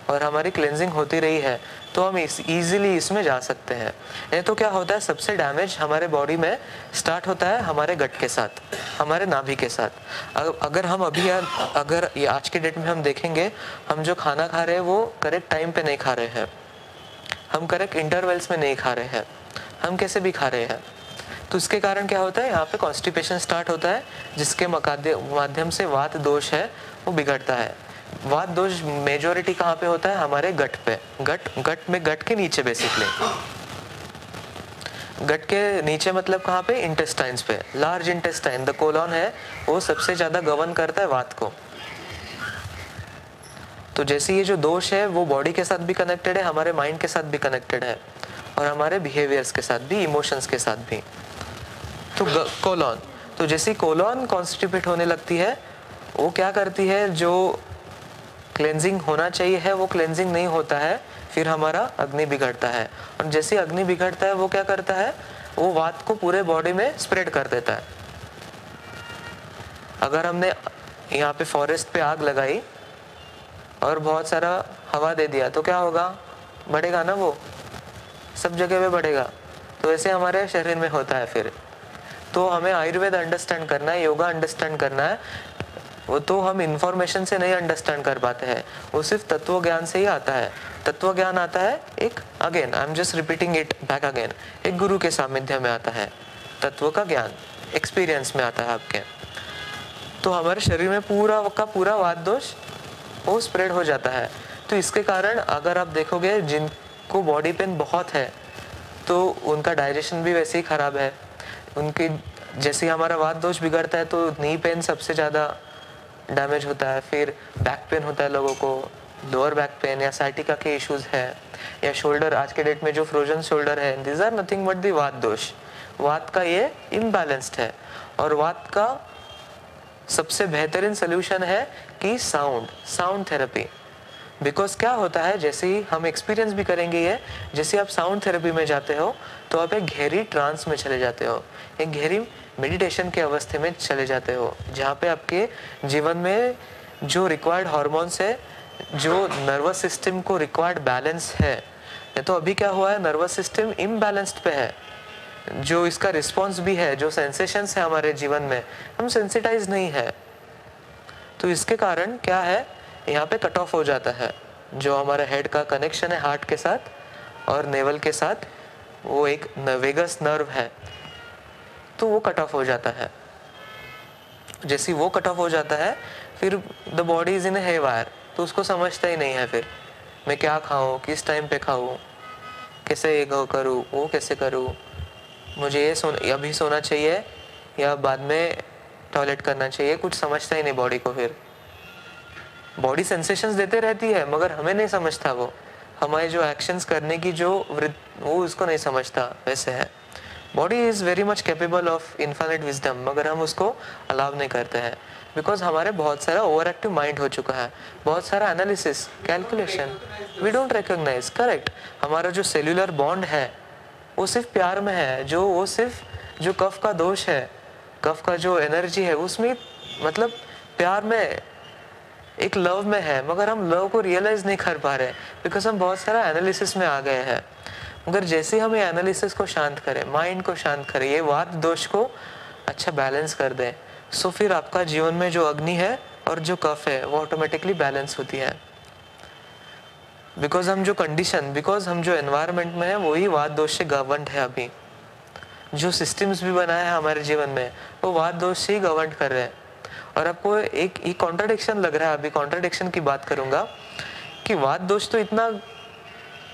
और हमारी क्लेंजिंग होती रही है तो हम इस ईजिली इसमें जा सकते हैं। नहीं तो क्या होता है, सबसे डैमेज हमारे बॉडी में स्टार्ट होता है हमारे गट के साथ, हमारे नाभि के साथ। अगर हम अभी यार, अगर ये आज के डेट में हम देखेंगे, हम जो खाना खा रहे हैं, वो करेक्ट टाइम पे नहीं खा रहे हैं। हम करेक्ट इंटरवल्स में नहीं खा रहे हैं। हम कैसे भी खा रहे हैं। तो उसके कारण क्या होता है? यहाँ पे कॉन्स्टिपेशन स्टार्ट होता है, जिसके माध्यम से वात दोष है, वो बिगड़ता है। वात दोष मेजोरिटी कहाँ पे होता है? हमारे गट पे। गट गट में गट के नीचे बेसिकली गट के नीचे मतलब कहाँ पे? इंटेस्टाइन्स पे। लार्ज इंटेस्टाइन द कोलॉन है, वो सबसे ज़्यादा गवर्न करता है वात को। तो जैसे ये जो दोष है, वो बॉडी के साथ भी कनेक्टेड है, हमारे माइंड के साथ भी कनेक्टेड है और हमारे बिहेवियर्स के साथ भी इमोशंस के साथ भी। तो कोलॉन तो जैसे कोलॉन कॉन्स्टिपेट होने लगती है, वो क्या करती है, जो क्लेंजिंग होना चाहिए है, वो क्लेंजिंग नहीं होता है, फिर हमारा अग्नि बिगड़ता है। और जैसे अग्नि बिगड़ता है, वो क्या करता है, वो वात को पूरे बॉडी में स्प्रेड कर देता है। अगर हमने यहाँ पे फॉरेस्ट पे आग लगाई और बहुत सारा हवा दे दिया। तो क्या होगा? बढ़ेगा ना वो? सब जगह पे बढ़ेगा। तो वैसे हमारे शरीर में होता है फिर। तो हमें आयुर्वेद अंडरस्टैंड करना है, योगा अंडरस्टैंड करना है। वो तो हम इंफॉर्मेशन से नहीं अंडरस्टैंड कर पाते हैं। वो सिर्फ़ तत्व ज्ञान से ही आता है। तत्व ज्ञान आता है एक again I am just repeating it back again एक गुरु के सामिध्य में आता है। तत्व का ज्ञान एक्सपीरियंस में आता है आपके। तो हमारे शरीर में पूरा का पूरा वाद दोष वो स्प्रेड हो जाता है। तो इसके कारण अगर आप देखोगे जिनको बॉडी पेन बहुत है तो उनका डाइजेशन भी वैसे ही खराब है। उनकी जैसे ही हमारा वाद दोष बिगड़ता है तो नी पेन सबसे ज़्यादा डैमेज होता है। फिर बैक पेन होता है लोगों को लोअर बैक पेन या साइटिका के इश्यूज़ है, या शोल्डर आज के डेट में जो फ्रोजन शोल्डर है these are nothing but the vata dosha. वात का ये इम्बैलेंस्ड है। और वात का सबसे बेहतरीन सोल्यूशन है कि साउंड साउंड थेरेपी बिकॉज़ क्या होता है, जैसे ही हम एक्सपीरियंस भी करेंगे ये, जैसे आप साउंड थेरेपी में जाते हो तो आप एक गहरी ट्रांस में चले जाते हो, एक गहरी मेडिटेशन के अवस्थे में चले जाते हो, जहाँ पे आपके जीवन में जो रिक्वायर्ड हॉर्मोन्स है, जो नर्वस सिस्टम को रिक्वायर्ड बैलेंस है तो अभी क्या हुआ है नर्वस सिस्टम इम्बैलेंस्ड पे है जो इसका रिस्पॉन्स भी है, जो सेंसेशंस है हमारे जीवन में, हम सेंसिटाइज नहीं है। तो इसके कारण क्या है? यहाँ पे कट ऑफ़ हो जाता है। जो हमारे हेड का कनेक्शन है हार्ट के साथ और नेवल के साथ, वो एक वेगस नर्व है। तो वो कट ऑफ़ हो जाता है। जैसे वो कट ऑफ़ हो जाता है, फिर द बॉडी इज़ इन है वायर तो उसको समझता ही नहीं है फिर। मैं क्या खाऊं? किस टाइम पे खाऊं? कैसे ये करूँ? वो कैसे करूँ? मुझे ये सोना अभी सोना चाहिए, या बाद में टॉयलेट करना चाहिए, कुछ समझता ही नहीं बॉडी को फिर। बॉडी सेंसेशंस देते रहती है, मगर हमें नहीं समझता वो। हमारे जो एक्शंस करने की जो वो उसको नहीं समझता, वैसे है। Body is very much capable of infinite wisdom मगर हम उसको अलाव नहीं करते हैं। बिकॉज़ हमारे बहुत सारा ओवर एक्टिव माइंड हो चुका है। बहुत सारा analysis calculation we don't recognise correct हमारा जो सेल्यूलर बॉन्ड है वो सिर्फ़ प्यार में है, जो वो सिर्फ़, जो कफ का दोष है, कफ का जो एनर्जी है, उसमें मतलब प्यार में, एक लव में है, मगर हम लव को रियलाइज़ नहीं कर पा रहे बिकॉज़ हम बहुत सारा एनालिसिस में आ गए हैं। मगर जैसे हम ये एनालिसिस को शांत करें माइंड को शांत करें, ये वाद दोष को अच्छा बैलेंस कर दें सो फिर आपका जीवन में जो अग्नि है और जो कफ है, वो ऑटोमेटिकली बैलेंस होती है। बिकॉज़ हम जो कंडीशन बिकॉज़ हम जो एनवायरमेंट में है, वही वाद दोष से गवर्नड है अभी। जो सिस्टम्स भी बनाए हैं हमारे जीवन में, वो वाद दोष से ही गवर्न कर रहे हैं। और आपको एक एक कॉन्ट्राडिक्शन लग रहा है अभी कॉन्ट्राडिक्शन की बात करूँगा कि वाद दोष तो इतना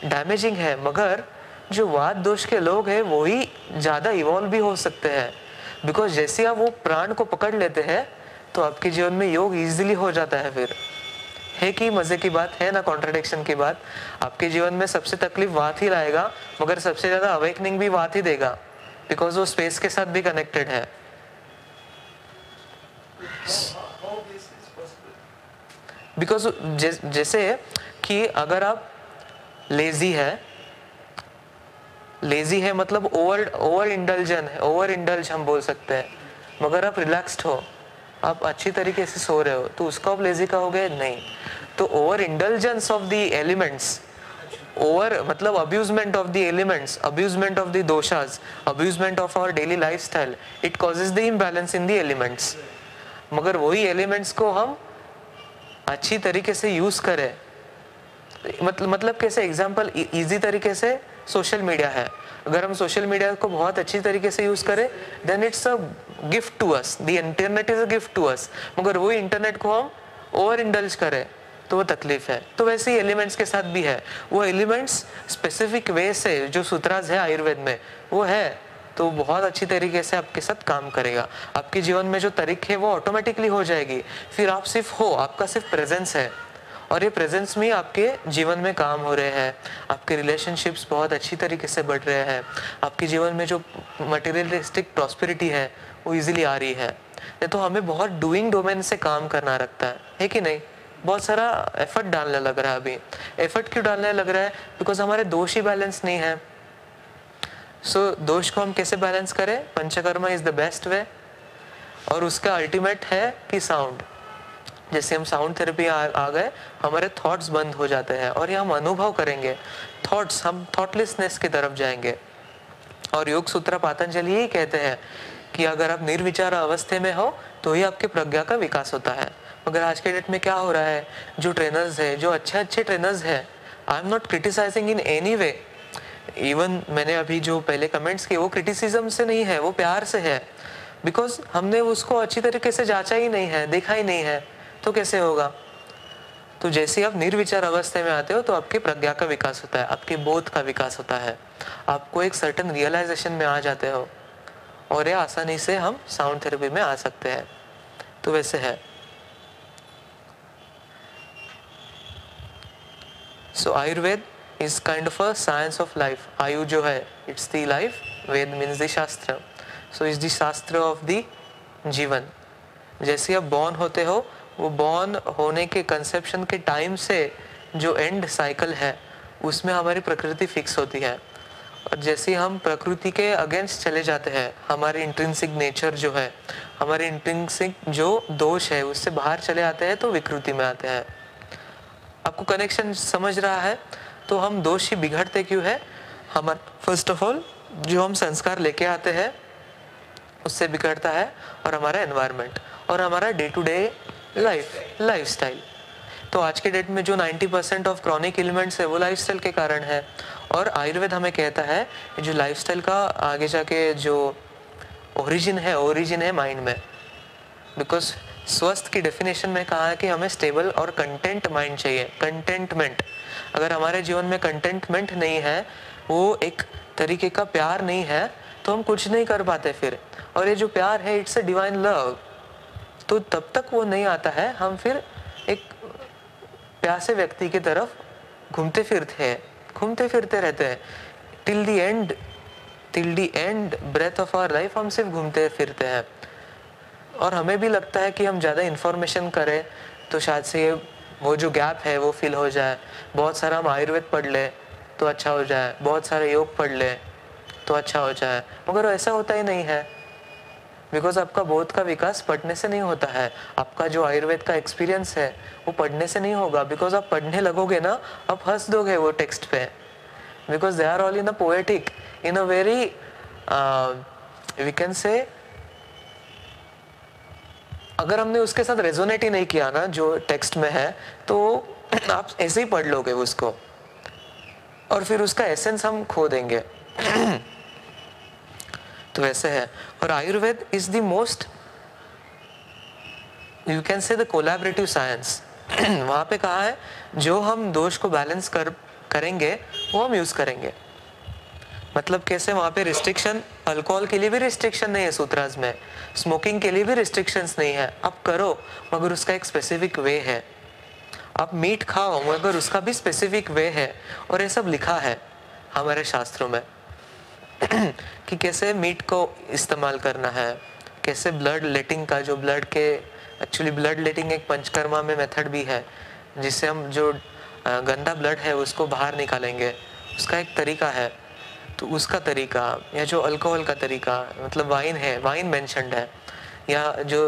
डैमेजिंग है, मगर जो वाद दोष के लोग हैं वो ही ज़्यादा इवॉल्व भी हो सकते हैं। बिकॉज़ जैसे आप वो प्राण को पकड़ लेते हैं तो आपके जीवन में योग इजीली हो जाता है फिर। है कि मज़े की बात है, ना कॉन्ट्रडिक्शन की बात। आपके जीवन में सबसे तकलीफ़ बात ही लाएगा, मगर सबसे ज़्यादा अवेकनिंग भी बात ही देगा बिकॉज़ वो स्पेस के साथ भी कनेक्टेड है। बिकॉज़ जैसे कि अगर आप लेजी है लेजी है मतलब ओवर ओवर इंडल्जन है ओवर इंडल्ज हम बोल सकते हैं, मगर आप रिलैक्स्ड हो आप अच्छी तरीके से सो रहे हो तो उसको आप लेजी कहोगे नहीं. तो over indulgence of the elements over मतलब abusement of the elements abusement of the doshas abusement of our daily life style it causes the imbalance in the elements मगर वही एलिमेंट्स को हम अच्छी तरीके से यूज़ करें. मतलब मतलब कैसे? एग्ज़ाम्पल इजी तरीके से सोशल मीडिया है. अगर हम सोशल मीडिया को बहुत अच्छी तरीके से यूज़ करें then it's a gift to us the internet is a gift to us मगर वो इंटरनेट को हम ओवर इंडल्ज करें तो वो तकलीफ़ है। तो वैसे ही एलिमेंट्स के साथ भी है। वो एलिमेंट्स स्पेसिफिक वे से, जो सूत्राज है आयुर्वेद में, वो है। तो बहुत अच्छी तरीके से आपके साथ काम करेगा। आपके जीवन में जो तरीके है, वो ऑटोमेटिकली हो जाएगी। फिर आप सिर्फ़ हो, आपका सिर्फ़ प्रेजेंस है। और ये प्रेजेंस में आपके जीवन में काम हो रहे हैं। आपके रिलेशनशिप्स बहुत अच्छी तरीके से बढ़ रहे हैं। आपके जीवन में जो मटेरियलिस्टिक प्रॉस्पेरिटी है वो इजीली आ रही है। तो हमें बहुत डूइंग डोमेन से काम करना रखता है है कि नहीं? बहुत सारा एफर्ट डालने लग रहा है अभी। एफर्ट क्यों डालने लग रहा है? बिकॉज़ हमारे दोष ही बैलेंस नहीं है। सो so, दोष को हम कैसे बैलेंस करें? Panchakarma is the best way और उसका अल्टीमेट है कि साउंड जैसे हम साउंड थेरेपी आ, आ गए हमारे थॉट्स बंद हो जाते हैं और ये हम अनुभव करेंगे। थॉट्स हम थॉटलेसनेस की तरफ़ जाएँगे। और योग सूत्र पातंजलि यही कहते हैं कि अगर आप निर्विचार अवस्थे में हो तो ही आपके प्रज्ञा का विकास होता है। मगर आज के डेट में क्या हो रहा है? जो ट्रेनर्स है जो अच्छे अच्छे ट्रेनर्स है I am not criticising in any way even मैंने अभी जो पहले कमेंट्स किए वो क्रिटिसिज्म से नहीं है वो प्यार से है। बिकॉज़ हमने उसको अच्छी तरीके से जांचा ही नहीं है देखा ही नहीं है। तो कैसे होगा? तो जैसे आप निर्विचार अवस्था में आते हो तो आपकी प्रज्ञा का विकास होता है, आपके बोध का विकास होता है। आपको एक सर्टन रियलाइजेशन में आ जाते हो और ये आसानी से हम साउंड थेरेपी में आ सकते हैं। तो वैसे है। So Ayurveda is kind of a science of life ayu जो है it's the life veda means the shastra so is the shastra of the jeevan जैसे आप बॉर्न होते हो वो बॉर्न होने के कंसेप्शन के टाइम से जो एंड साइकिल है, उसमें हमारी प्रकृति फिक्स होती है। और जैसे हम प्रकृति के अगेंस्ट चले जाते हैं, हमारी इंट्रेंसिक नेचर जो है, हमारे इंट्रेंसिक जो दोष है, उससे बाहर चले आते हैं तो विकृति में आते हैं। आपको कनेक्शन समझ रहा है? तो हम दोष ही बिगड़ते क्यों है? हमारे फ़र्स्ट ऑफ़ ऑल जो हम संस्कार लेके आते हैं, उससे बिगड़ता है और हमारा एनवायरनमेंट और हमारा day to day life life style तो आज के डेट में जो 90 परसेंट ऑफ़ क्रॉनिक एलिमेंट्स है, वो लाइफस्टाइल के कारण है। और आयुर्वेद हमें कहता है जो लाइफस्टाइल का आगे जाके जो ओरिजिन है ओरिजिन है माइंड में। बिकॉज़ स्वस्थ की डेफिनेशन में कहा है कि हमें स्टेबल और कंटेंट माइंड चाहिए। कंटेंटमेंट अगर हमारे जीवन में कंटेंटमेंट नहीं है, वो एक तरीके का प्यार नहीं है तो हम कुछ नहीं कर पाते फिर। और ये जो प्यार है इट्स अ डिवाइन लव तो तब तक वो नहीं आता है। हम फिर एक प्यासे व्यक्ति की तरफ़ घूमते फिरते हैं, घूमते फिरते रहते हैं। Till the end till the end breath of our life हम सिर्फ़ घूमते फिरते हैं। और हमें भी लगता है कि हम ज़्यादा इन्फॉर्मेशन करें तो शायद से ये वो जो गैप है वो फिल हो जाए। बहुत सारा हम आयुर्वेद पढ़ ले तो अच्छा हो जाए। बहुत सारे योग पढ़ ले तो अच्छा हो जाए। मगर ऐसा होता ही नहीं है। बिकॉज़ आपका बोध का विकास पढ़ने से नहीं होता है। आपका जो आयुर्वेद का एक्सपीरियंस है, वो पढ़ने से नहीं होगा। बिकॉज़ आप पढ़ने लगोगे ना, आप हंस दोगे वो टेक्स्ट पे। Because they are all in a poetic in a very we can say अगर हमने उसके साथ रेजोनेट ही नहीं किया ना, जो टेक्स्ट में है तो आप ऐसे ही पढ़ लोगे उसको। और फिर उसका एसेंस हम खो देंगे। तो वैसे है। और Ayurveda is the most you can say the collaborative science वहाँ पे कहा है, जो हम दोष को बैलेंस कर, करेंगे, वो हम यूज़ करेंगे। मतलब कैसे वहाँ पे रिस्ट्रिक्शन अल्कोहल के लिए भी रिस्ट्रिक्शन नहीं है सूत्राज में। स्मोकिंग के लिए भी रिस्ट्रिक्शंस नहीं है। आप करो, मगर उसका एक स्पेसिफिक वे है। आप मीट खाओ, मगर उसका भी स्पेसिफिक वे है। और ये सब लिखा है हमारे शास्त्रों में। कि कैसे मीट को इस्तेमाल करना है, कैसे ब्लड लेटिंग का, जो ब्लड के एक्चुअली ब्लड लेटिंग एक पंचकर्मा में मेथड भी है, जिससे हम जो गंदा ब्लड है उसको बाहर निकालेंगे, उसका एक तरीका है। तो उसका तरीका, या जो अल्कोहल का तरीका मतलब वाइन है वाइन मैंशनड है, या जो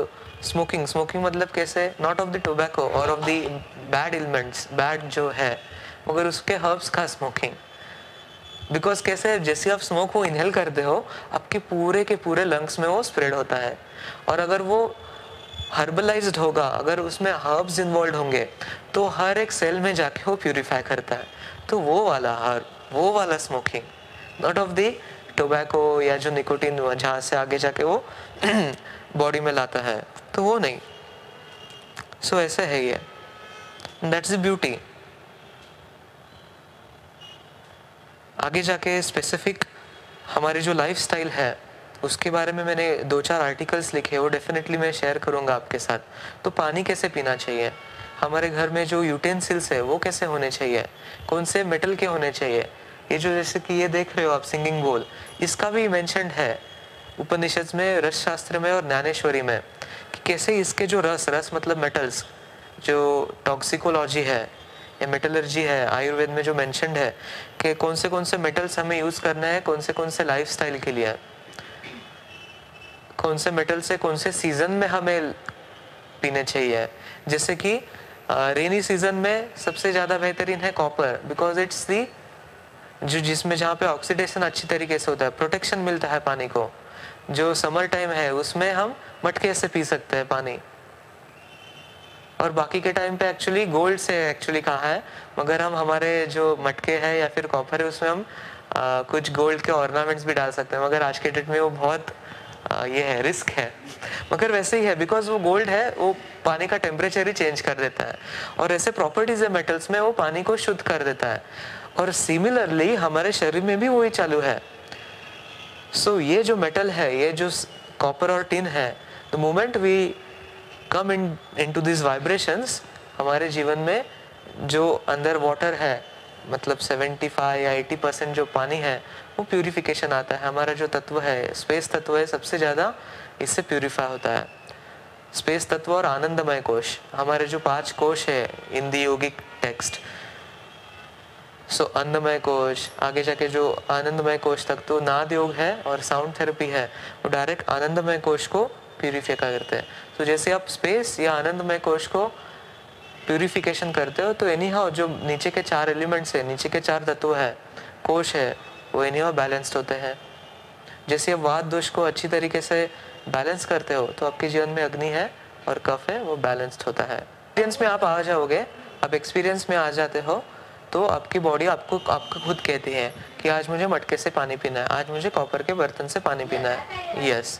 स्मोकिंग स्मोकिंग मतलब कैसे नॉट ऑफ़ द टोबैको और of the bad elements bad जो है, मगर उसके हर्ब्स का स्मोकिंग बिकॉज़ कैसे जैसे आप स्मोक को इनहेल करते हो आपके पूरे के पूरे लंग्स में वो स्प्रेड होता है। और अगर वो हर्बलाइज्ड होगा अगर उसमें हर्ब्स इन्वॉल्व होंगे तो हर एक सेल में जाके वो प्योरीफाई करता है। तो वो वाला हर वो वाला smoking not of the tobacco या जो निकोटीन जहाँ से आगे जाके वो बॉडी में लाता है तो वो नहीं। सो so, ऐसे है ये। दैट्स द ब्यूटी आगे जाके स्पेसिफिक हमारी जो लाइफ स्टाइल है, उसके बारे में मैंने दो चार आर्टिकल्स लिखे वो डेफिनेटली मैं शेयर करूँगा आपके साथ। तो पानी कैसे पीना चाहिए? हमारे घर में जो यूटेंसिल्स है, वो कैसे होने चाहिए? कौन से मेटल के होने चाहिए? ये जो जैसे कि ये देख रहे हो आप सिंगिंग बोल इसका भी मैंशन है उपनिषद में रस शास्त्र में और ज्ञानेश्वरी में, कि कैसे इसके जो रस रस मतलब मेटल्स जो टॉक्सिकोलॉजी है या मेटलर्जी है, आयुर्वेद में जो मैंशनड है कि कौन से कौन से मेटल्स हमें यूज़ करना है कौन से कौन से लाइफ के लिए। कौन से मेटल से कौन से सीज़न में हमें पीने चाहिए। जैसे कि रेनी सीज़न में सबसे ज़्यादा बेहतरीन है कॉपर बिकॉज़ इट्स दी जो जिसमें जहाँ पे ऑक्सीडेशन अच्छी तरीके से होता है प्रोटेक्शन मिलता है पानी को। जो समर टाइम है, उसमें हम मटके से पी सकते हैं पानी। और बाकी के टाइम पे एक्चुअली गोल्ड से एक्चुअली कहा है? मगर हम हमारे जो मटके हैं या फिर कॉपर है उसमें हम आ, कुछ गोल्ड के ऑर्नामेंट्स भी डाल सकते हैं। मगर आज के डेट में वो बहुत आ, ये है रिस्क है। मगर वैसे ही है बिकॉज़ वो गोल्ड है वो पानी का टेम्परेचर ही चेंज कर देता है। और ऐसे प्रॉपर्टीज़ है मेटल्स में वो पानी को शुद्ध कर देता है। और सिमिलरली हमारे शरीर में भी वही चालू है। सो so, ये जो मेटल है ये जो कॉपर और टिन है the moment we come in into this vibrations हमारे जीवन में जो अंदर वाटर है मतलब 75 या 80 परसेंट जो पानी है, वो प्यूरिफिकेशन आता है। हमारा जो तत्व है स्पेस तत्व है, सबसे ज़्यादा इससे प्यूरिफाई होता है। स्पेस तत्व और आनंदमय कोश, हमारे जो पाँच कोश है, हिंदी योगिक टेक्स्ट सो अन्नमय कोश, आगे जाके जो आनंदमय कोश तक तो नाद योग है और साउंड थेरेपी है, वो डायरेक्ट आनंदमय कोश को प्यूरिफाई करते हैं? तो जैसे आप स्पेस या आनंदमय कोश को प्यूरिफिकेशन करते हो तो एनी हाउ जो नीचे के चार एलिमेंट्स है, नीचे के चार तत्व है, कोश है, वो एनी हाउ बैलेंस्ड होते हैं। जैसे आप वाद दोष को अच्छी तरीके से बैलेंस करते हो तो आपके जीवन में अग्नि है और कफ है, वो बैलेंस्ड होता है। एक्सपीरियंस में आप आ जाओगे, आप एक्सपीरियंस में आ जाते हो तो आपकी बॉडी आपको आपको खुद कहती है कि आज मुझे मटके से पानी पीना है, आज मुझे कॉपर के बर्तन से पानी पीना है। यस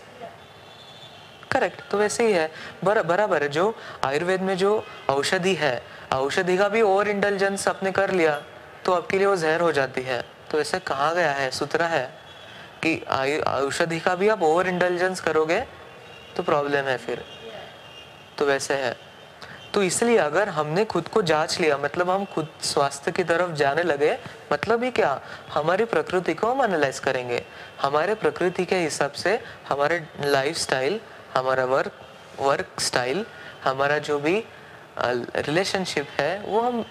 करेक्ट तो वैसे ही है। बर, बराबर जो आयुर्वेद में जो औषधि है औषधि का भी ओवर इंटेलिजेंस आपने कर लिया तो आपके लिए वो जहर हो जाती है। तो ऐसे कहा गया है? सूत्र है कि औषधि का भी आप ओवर इंटेलिजेंस करोगे तो प्रॉब्लम है फिर। तो वैसे है। तो इसलिए अगर हमने खुद को जाँच लिया मतलब हम खुद स्वास्थ्य की तरफ़ जाने लगे मतलब ही क्या? हमारी प्रकृति को हम एनालाइज करेंगे। हमारे प्रकृति के हिसाब से हमारे लाइफ स्टाइल हमारा वर्क वर्क स्टाइल हमारा जो भी रिलेशनशिप है, वो हम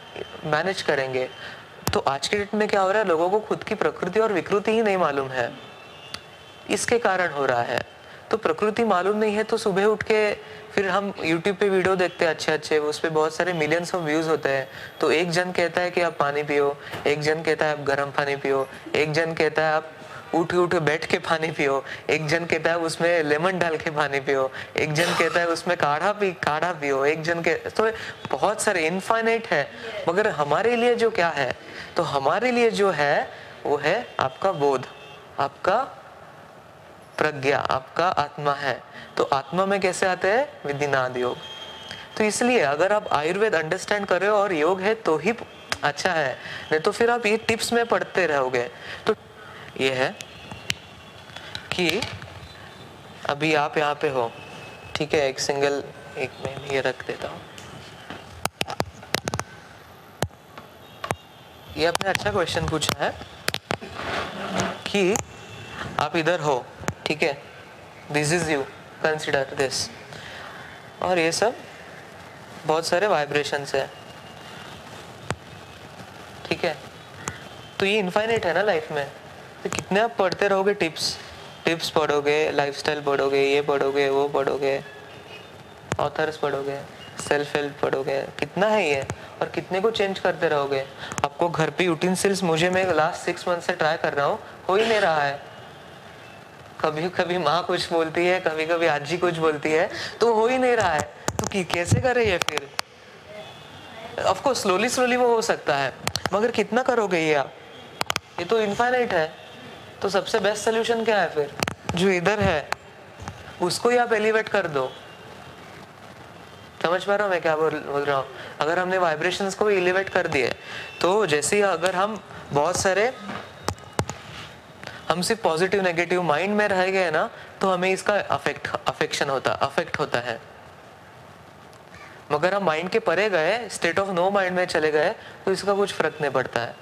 मैनेज करेंगे। तो आज के डेट में क्या हो रहा है? लोगों को खुद की प्रकृति और विकृति ही नहीं मालूम है। इसके कारण हो रहा है। तो प्रकृति मालूम नहीं है तो सुबह उठ के फिर हम YouTube पे वीडियो देखते हैं अच्छे अच्छे उस पर बहुत सारे मिलियंस ऑफ़ व्यूज़ होते हैं। तो एक जन कहता है कि आप पानी पियो, एक जन कहता है आप गर्म पानी पियो, एक जन कहता है आप उठ उठ बैठ के पानी पियो। एक जन कहता है, उसमें लेमन डाल के पानी पियो। एक जन कहता है, उसमें काढ़ा पी, काढ़ा पियो। एक जन के तो बहुत सारे इनफाइनाइट है। मगर हमारे लिए जो क्या है? तो हमारे लिए जो है, वो है आपका बोध, आपका प्रज्ञा, आपका आत्मा है। तो आत्मा में कैसे आते हैं? विधिनाद योग। तो इसलिए अगर आप आयुर्वेद अंडरस्टैंड कर रहे हो और योग है तो ही अच्छा है। नहीं तो फिर आप ये टिप्स में पढ़ते रहोगे। तो ये है कि अभी आप यहाँ पे हो। ठीक है, एक सिंगल एक मैं ये रख देता हूँ। ये आपने अच्छा क्वेश्चन पूछा है कि आप इधर हो, ठीक है? This is you consider this और ये सब बहुत सारे वाइब्रेशंस है। ठीक है? तो ये इनफाइनाइट है ना लाइफ में? तो कितने आप पढ़ते रहोगे टिप्स? टिप्स पढ़ोगे लाइफस्टाइल पढ़ोगे, ये पढ़ोगे, वो पढ़ोगे ऑथर्स पढ़ोगे सेल्फ हेल्प पढ़ोगे, कितना है ये? और कितने को चेंज करते रहोगे? आपको घर पे यूटिनसिल्स मुझे मैं लास्ट सिक्स मंथ से ट्राई कर रहा हूँ, हो ही नहीं रहा है। कभी कभी माँ कुछ बोलती है कभी कभी आजी कुछ बोलती है तो हो ही नहीं रहा है। तो कि कैसे करे ये फिर? ऑफकोर्स स्लोली स्लोली वो हो सकता है, मगर कितना करोगे ये आप? ये तो इनफाइनाइट है। तो सबसे बेस्ट सोल्यूशन क्या है फिर? जो इधर है, उसको ही आप एलिवेट कर दो। समझ पा रहा हूँ मैं क्या बोल बोल रहा हूँ? अगर हमने वाइब्रेशन को एलिवेट कर दिए तो जैसे ही अगर हम बहुत सारे, हम सिर्फ़ पॉजिटिव नेगेटिव माइंड में रह गए ना तो हमें इसका अफेक्ट अफेक्शन होता अफेक्ट होता है। मगर हम माइंड के परे गए स्टेट ऑफ़ नो माइंड में चले गए तो इसका कुछ फ़र्क नहीं पड़ता है।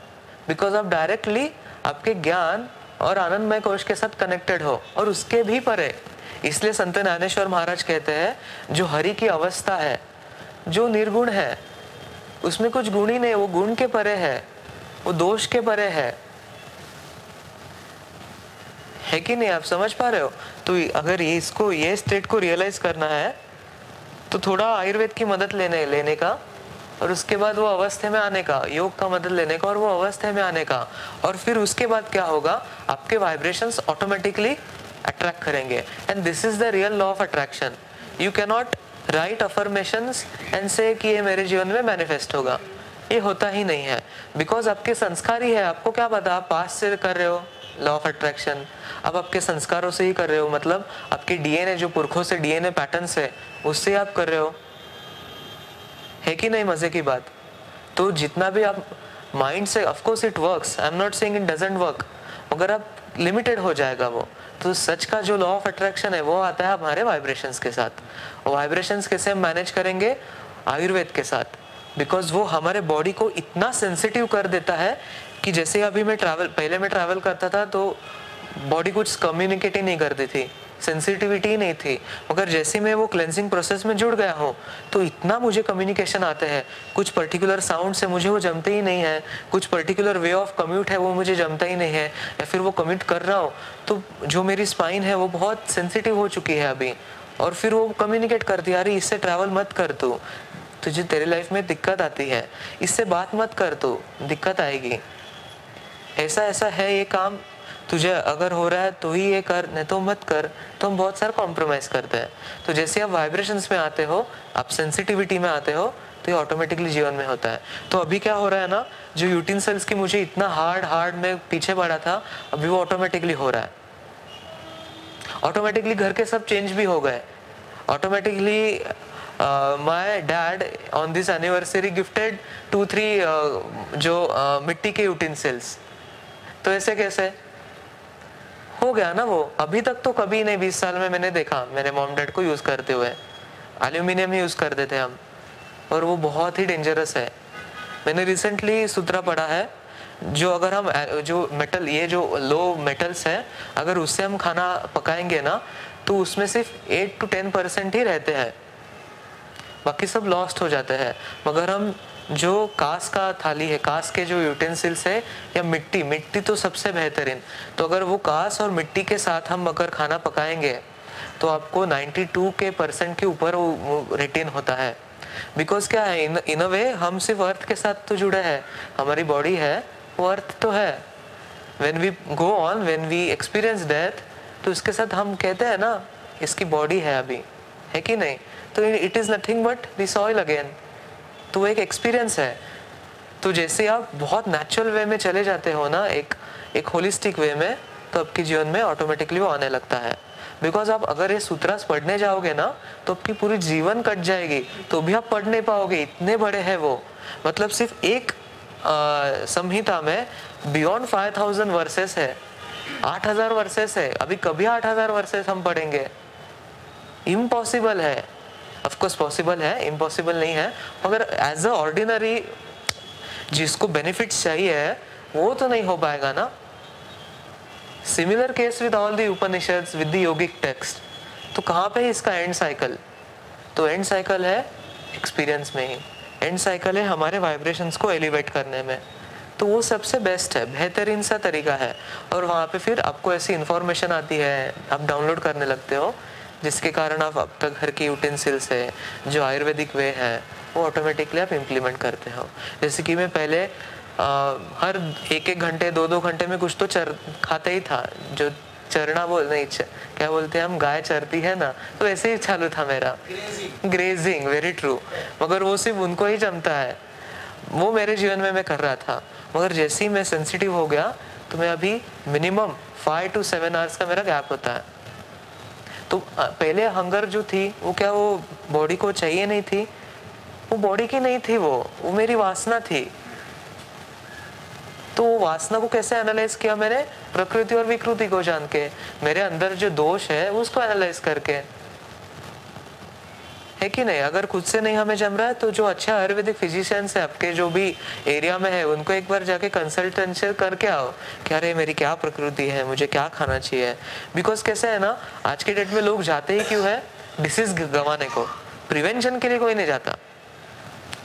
बिकॉज़ आप डायरेक्टली आपके ज्ञान और आनंदमय कोश के साथ कनेक्टेड हो और उसके भी परे। इसलिए संत ज्ञानेश्वर महाराज कहते हैं, जो हरि की अवस्था है, जो निर्गुण है, उसमें कुछ गुण ही नहीं, वो गुण के परे है, वो दोष के परे है। है कि नहीं, आप समझ पा रहे हो? तो अगर इसको, ये स्टेट को रियलाइज़ करना है तो थोड़ा आयुर्वेद की मदद लेने लेने का और उसके बाद वो अवस्था में आने का, योग का मदद लेने का और वो अवस्था में आने का। और फिर उसके बाद क्या होगा? आपके वाइब्रेशंस ऑटोमेटिकली अट्रैक्ट करेंगे। And this is the real law of attraction you cannot write affirmation and say कि ये मेरे जीवन में मैनिफेस्ट होगा। ये होता ही नहीं है। बिकॉज़ आपके संस्कार ही है। आपको क्या पता? आप पास से कर रहे हो। लॉ ऑफ़ अट्रैक्शन अब आपके संस्कारों से ही कर रहे हो। मतलब आपके डीएनए जो पुरखों से डीएनए पैटर्न है, उससे आप कर रहे हो। है कि नहीं मज़े की बात? तो जितना भी आप माइंड से of course it works I am not saying it doesn't work मगर आप लिमिटेड हो जाएगा वो। तो सच का जो लॉ ऑफ़ अट्रैक्शन है, वो आता है हमारे वाइब्रेशंस के साथ। और वाइब्रेशंस कैसे हम मैनेज करेंगे? आयुर्वेद के साथ। बिकॉज़ वो हमारे बॉडी को इतना सेंसिटिव कर देता है कि जैसे अभी मैं ट्रैवल पहले मैं ट्रैवल करता था तो बॉडी कुछ कम्युनिकेट ही नहीं करती थी। सेंसिटिविटी नहीं थी। मगर जैसे मैं वो क्लेंसिंग प्रोसेस में जुड़ गया हूँ तो इतना मुझे कम्युनिकेशन आते हैं। कुछ पर्टिकुलर साउंड से मुझे वो जमते ही नहीं है। कुछ पर्टिकुलर वे ऑफ़ कम्यूट है, वो मुझे जमता ही नहीं है। या फिर वो कम्यूट कर रहा हूँ तो जो मेरी स्पाइन है, वो बहुत सेंसिटिव हो चुकी है अभी। और फिर वो कम्युनिकेट कर दिया, अरे, इससे ट्रैवल मत कर तू। तुझे तेरे लाइफ में दिक्कत आती है। इससे बात मत कर तू। दिक्कत आएगी। ऐसा ऐसा है ये काम। तुझे अगर हो रहा है तो ही ये कर नहीं तो मत कर। तो हम बहुत सारा कॉम्प्रोमाइज करते हैं। तो जैसे आप वाइब्रेशंस में आते हो आप सेंसिटिविटी में आते हो तो ये ऑटोमेटिकली जीवन में होता है। तो अभी क्या हो रहा है ना जो यूटिन सेल्स की मुझे इतना हार्ड हार्ड में पीछे पड़ा था अभी वो ऑटोमेटिकली हो रहा है। ऑटोमेटिकली घर के सब चेंज भी हो गए। Automatically my dad on this anniversary gifted two three जो uh, मिट्टी के यूटिन तो ऐसे कैसे? हो गया ना वो? अभी तक तो कभी नहीं, बीस साल में मैंने देखा। मेरे मॉम डैड को यूज़ करते हुए। एल्यूमिनियम ही यूज़ करते थे हम। और वो बहुत ही डेंजरस है। मैंने रिसेंटली सूत्रा पढ़ा है, जो अगर हम, जो मेटल ये जो लो मेटल्स है, अगर उससे हम खाना पकाएँगे ना तो उसमें सिर्फ़ एट टू टेन परसेंट ही रहते हैं। बाकी सब लॉस्ट हो जाते हैं। मगर हम जो कास का थाली है, कास के जो यूटेंसिल्स है, या मिट्टी मिट्टी तो सबसे बेहतरीन। तो अगर वो कास और मिट्टी के साथ हम अगर खाना पकाएँगे तो आपको 92 के परसेंट के ऊपर रिटेन होता है। बिकॉज़ क्या है इन इन अ वे हम सिर्फ़ अर्थ के साथ तो जुड़े हैं। हमारी बॉडी है, वो अर्थ तो है। When we go on when we experience death तो इसके साथ हम कहते हैं ना, इसकी बॉडी है अभी। है कि नहीं? तो it is nothing but the soil again तो एक एक्सपीरियंस है। तो जैसे आप बहुत नेचुरल वे में चले जाते हो ना, एक एक होलिस्टिक वे में तो आपके जीवन में ऑटोमेटिकली वो आने लगता है। बिकॉज़ आप अगर ये सूत्रास पढ़ने जाओगे ना तो आपकी पूरी जीवन कट जाएगी तो भी आप पढ़ नहीं पाओगे, इतने बड़े हैं वो। मतलब सिर्फ़ एक संहिता में बियॉन्ड फाइव थाउज़ेंड वर्सेस है। आठ हज़ार वर्सेस है। अभी कभी आठ हज़ार वर्सेस हम पढ़ेंगे। इम्पॉसिबल है। ऑफकोर्स पॉसिबल है इम्पॉसिबल नहीं है, मगर एज अ ऑर्डिनरी जिसको बेनिफिट्स चाहिए, वो तो नहीं हो पाएगा ना। Similar case with all the Upanishad with the yogic text तो कहाँ पे है इसका एंड साइकिल तो एंड साइकिल है एक्सपीरियंस में ही। एंड साइकिल है हमारे वाइब्रेशंस को एलिवेट करने में। तो वो सबसे बेस्ट है, बेहतरीन सा तरीका है। और वहाँ पे फिर आपको ऐसी इंफॉर्मेशन आती है, आप डाउनलोड करने लगते हो। जिसके कारण आप अब तक घर की यूटेंसिल्स है जो आयुर्वेदिक वे है वो ऑटोमेटिकली आप इम्प्लीमेंट करते हो। जैसे कि मैं पहले आ, हर एक एक घंटे दो दो घंटे में कुछ तो चर खाते ही था जो चरना बोल नहीं च, क्या बोलते हैं हम गाय चरती है ना तो ऐसे ही चालू था मेरा। ग्रेजिंग वेरी ट्रू मगर वो सिर्फ़ उनको ही जमता है। वो मेरे जीवन में मैं कर रहा था। मगर जैसे ही मैं सेंसिटिव हो गया तो मैं अभी minimum five to seven hours का मेरा गैप होता है। तो पहले हंगर जो थी, वो क्या वो बॉडी को चाहिए नहीं थी? वो बॉडी की नहीं थी वो वो मेरी वासना थी। तो वो वासना को कैसे एनालाइज किया मैंने? प्रकृति और विकृति को जान के। मेरे अंदर जो दोष है उसको एनालाइज करके। है कि नहीं? अगर खुद से नहीं हमें जम रहा है तो जो अच्छा आयुर्वेदिक फिजिशियंस है, आपके जो भी एरिया में है, उनको एक बार जाके कंसल्टेंसी करके आओ कि अरे, मेरी क्या प्रकृति है? मुझे क्या खाना चाहिए? बिकॉज़ कैसे है ना, आज के डेट में लोग जाते ही क्यों है? डिसीज गंवाने को। प्रिवेंशन के लिए कोई नहीं जाता।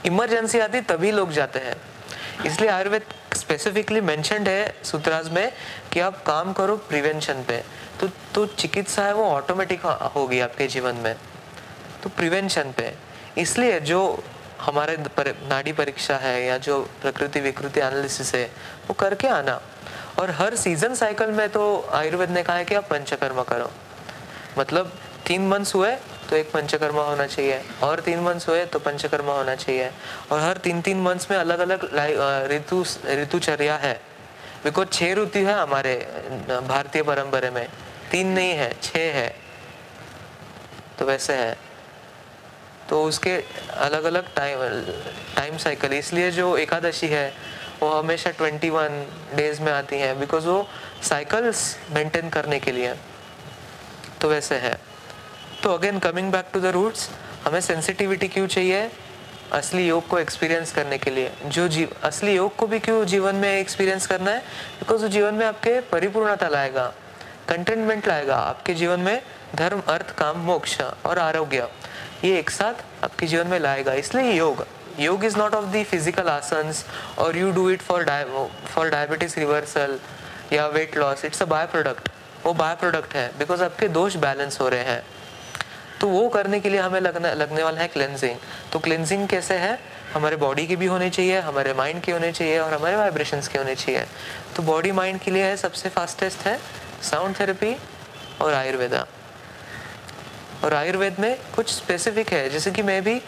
इमरजेंसी आती, तभी लोग जाते हैं। इसलिए आयुर्वेद स्पेसिफिकली मैंशनड है सूत्राज में कि आप काम करो प्रिवेंशन पे। तो तो चिकित्सा है, वो ऑटोमेटिक होगी आपके जीवन में। तो प्रिवेंशन पे इसलिए जो हमारे पर, नाड़ी परीक्षा है या जो प्रकृति विकृति एनालिसिस है वो करके आना। और हर सीज़न साइकिल में तो आयुर्वेद ने कहा है कि आप पंचकर्मा करो। मतलब तीन मंथ्स हुए तो एक पंचकर्मा होना चाहिए। और तीन मंथ्स हुए तो पंचकर्मा होना चाहिए। और हर तीन तीन मंथ्स में अलग अलग ऋतु ऋतुचर्या है। बिकॉज़ छह ऋतु है हमारे भारतीय परंपरा में। तीन नहीं है छह है। तो वैसे है। तो उसके अलग अलग टाइम टाइम साइकिल इसलिए जो एकादशी है, वो हमेशा ट्वेंटी वन डेज़ में आती है बिकॉज़ वो साइकिल्स मेंटेन करने के लिए। तो वैसे है। तो again coming back to the roots हमें सेंसिटिविटी क्यों चाहिए? असली योग को एक्सपीरियंस करने के लिए। जो जीव, असली योग को भी क्यों जीवन में एक्सपीरियंस करना है? बिकॉज़ वो जीवन में आपके परिपूर्णता लाएगा कंटेनमेंट लाएगा, आपके जीवन में धर्म, अर्थ, काम, मोक्ष और आरोग्य। ये एक साथ आपके जीवन में लाएगा, इसलिए yoga. Yoga is not of the physical asana और you do it for for diabetes reversal या weight loss it's a by product वो बाय प्रोडक्ट है बिकॉज़ आपके दोष बैलेंस हो रहे हैं। तो वो करने के लिए हमें लगने लगने वाला है क्लेंजिंग तो क्लेंजिंग कैसे है? हमारे बॉडी की भी होनी चाहिए, हमारे माइंड की होनी चाहिए और हमारे वाइब्रेशंस की होनी चाहिए। तो बॉडी माइंड के लिए है, सबसे फास्टेस्ट है साउंड थेरेपी और आयुर्वेदा। और आयुर्वेद में कुछ स्पेसिफिक है, जैसे कि मैं भी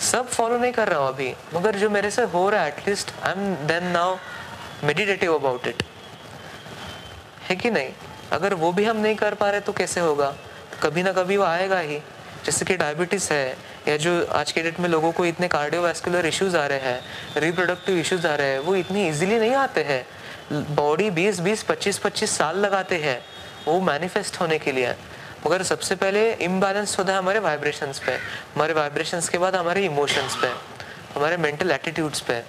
सब फॉलो नहीं कर रहा हूँ अभी, मगर जो मेरे से हो रहा है at least I am then now meditative about it है कि नहीं? अगर वो भी हम नहीं कर पा रहे तो कैसे होगा? कभी ना कभी वो आएगा ही। जैसे कि डायबिटीज़ है, या जो आज के डेट में लोगों को इतने कार्डियोवैस्कुलर इश्यूज़ आ रहे हैं रिप्रोडक्टिव इश्यूज़ आ रहे हैं, वो इतनी इजीली नहीं आते हैं। बॉडी 20 20 25 25 साल लगाते हैं, वो मैनिफेस्ट होने के लिए। मगर सबसे पहले इम्बैलेंस होता है हमारे वाइब्रेशंस पे। हमारे वाइब्रेशंस के बाद हमारे इमोशंस पे, हमारे मेंटल एटीट्यूड्स पे।